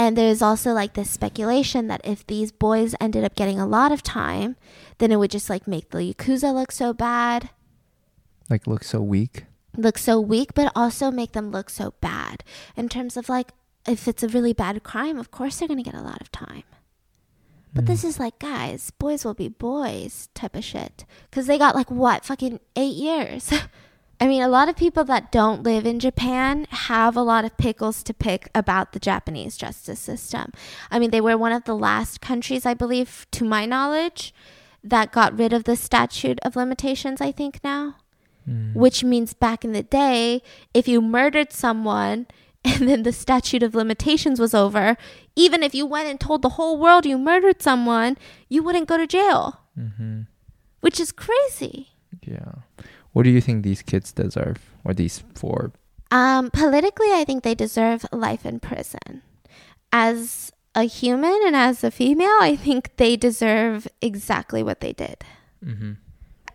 and there's also like this speculation that if these boys ended up getting a lot of time, then it would just like make the Yakuza look so bad. Like look so weak? Look so weak, but also make them look so bad. In terms of like, if it's a really bad crime, of course they're going to get a lot of time. But mm. this is like, guys, boys will be boys type of shit. Because they got like, what, fucking eight years? I mean, a lot of people that don't live in Japan have a lot of pickles to pick about the Japanese justice system. I mean, they were one of the last countries, I believe, to my knowledge, that got rid of the statute of limitations, I think now. Mm. Which means back in the day, if you murdered someone and then the statute of limitations was over, even if you went and told the whole world you murdered someone, you wouldn't go to jail. Mm-hmm. Which is crazy. Yeah. What do you think these kids deserve, or these four? Um, politically, I think they deserve life in prison. As a human and as a female, I think they deserve exactly what they did. Mm-hmm.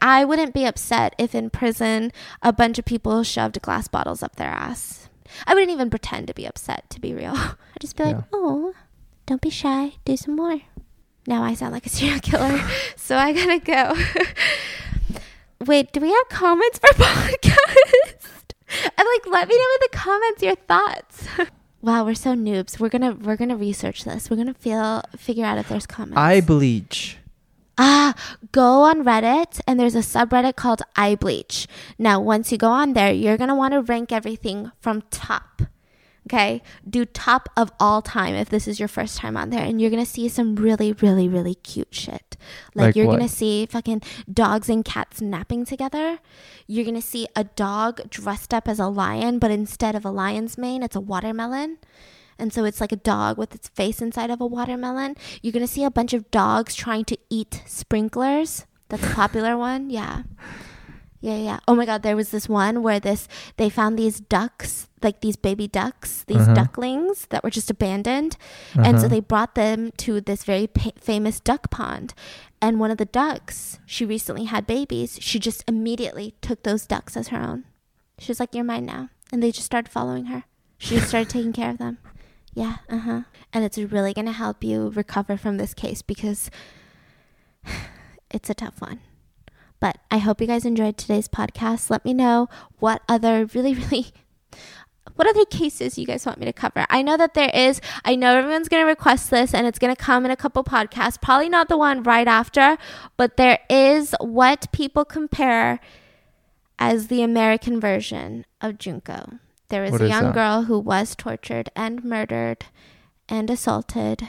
I wouldn't be upset if in prison a bunch of people shoved glass bottles up their ass. I wouldn't even pretend to be upset, to be real. I'd just be like, yeah. oh, don't be shy, do some more. Now I sound like a serial killer, so I gotta go. Wait, do we have comments for podcast? and like, let me know in the comments your thoughts. wow, we're so noobs. We're gonna we're gonna research this. We're gonna feel figure out if there's comments. Eye bleach. Ah, go on Reddit and there's a subreddit called eye bleach. Now, once you go on there, you're gonna want to rank everything from top Okay. Do top of all time if this is your first time on there. And you're going to see some really, really, really cute shit. Like, like you're going to see fucking dogs and cats napping together. You're to see a dog dressed up as a lion, but instead of a lion's mane, it's a watermelon. And so it's like a dog with its face inside of a watermelon. You're to see a bunch of dogs trying to eat sprinklers. That's a popular one. Yeah. Yeah, yeah. Oh my god, there was this one where this they found these ducks, like these baby ducks, these uh-huh. ducklings that were just abandoned. Uh-huh. And so uh-huh. they brought them to this very pa- famous duck pond. And one of the ducks, she recently had babies. She just immediately took those ducks as her own. She was like, "You're mine now." And they just started following her. She just started taking care of them. Yeah, uh-huh. And it's really going to help you recover from this case because it's a tough one. But I hope you guys enjoyed today's podcast. Let me know what other really, really what other cases you guys want me to cover? I know that there is. I know everyone's going to request this and it's going to come in a couple podcasts. Probably not the one right after, but there is what people compare as the American version of Junko. There was a young girl who was tortured and murdered and assaulted,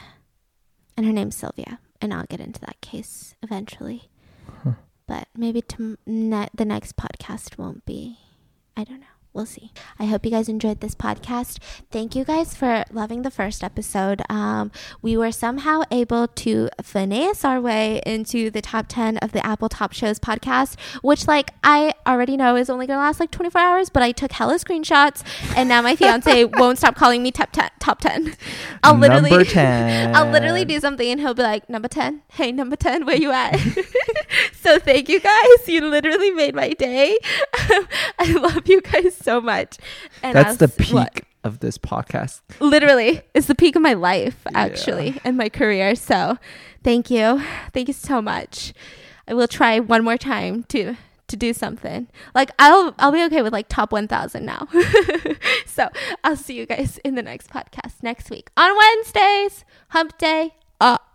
and her name's Sylvia. And I'll get into that case eventually but maybe to ne- the next podcast won't be. I don't know. we'll see. I hope you guys enjoyed this podcast. Thank you guys for loving the first episode. Um, we were somehow able to finesse our way into the top 10 of the Apple Top Shows podcast, which, like, I already know is only going to last like 24 hours, but I took hella screenshots, and now my fiance won't stop calling me top 10. Top 10. I'll literally, Number 10. I'll literally do something, and he'll be like, "Number 10, hey, number 10, where you at?" So thank you guys. You literally made my day. I love you guys so much. And That's I'll the peak what? of this podcast. literally it's the peak of my life actually and my career so thank you thank you so much i will try one more time to to do something like i'll i'll be okay with like top 1000 now so i'll see you guys in the next podcast next week on wednesdays hump day up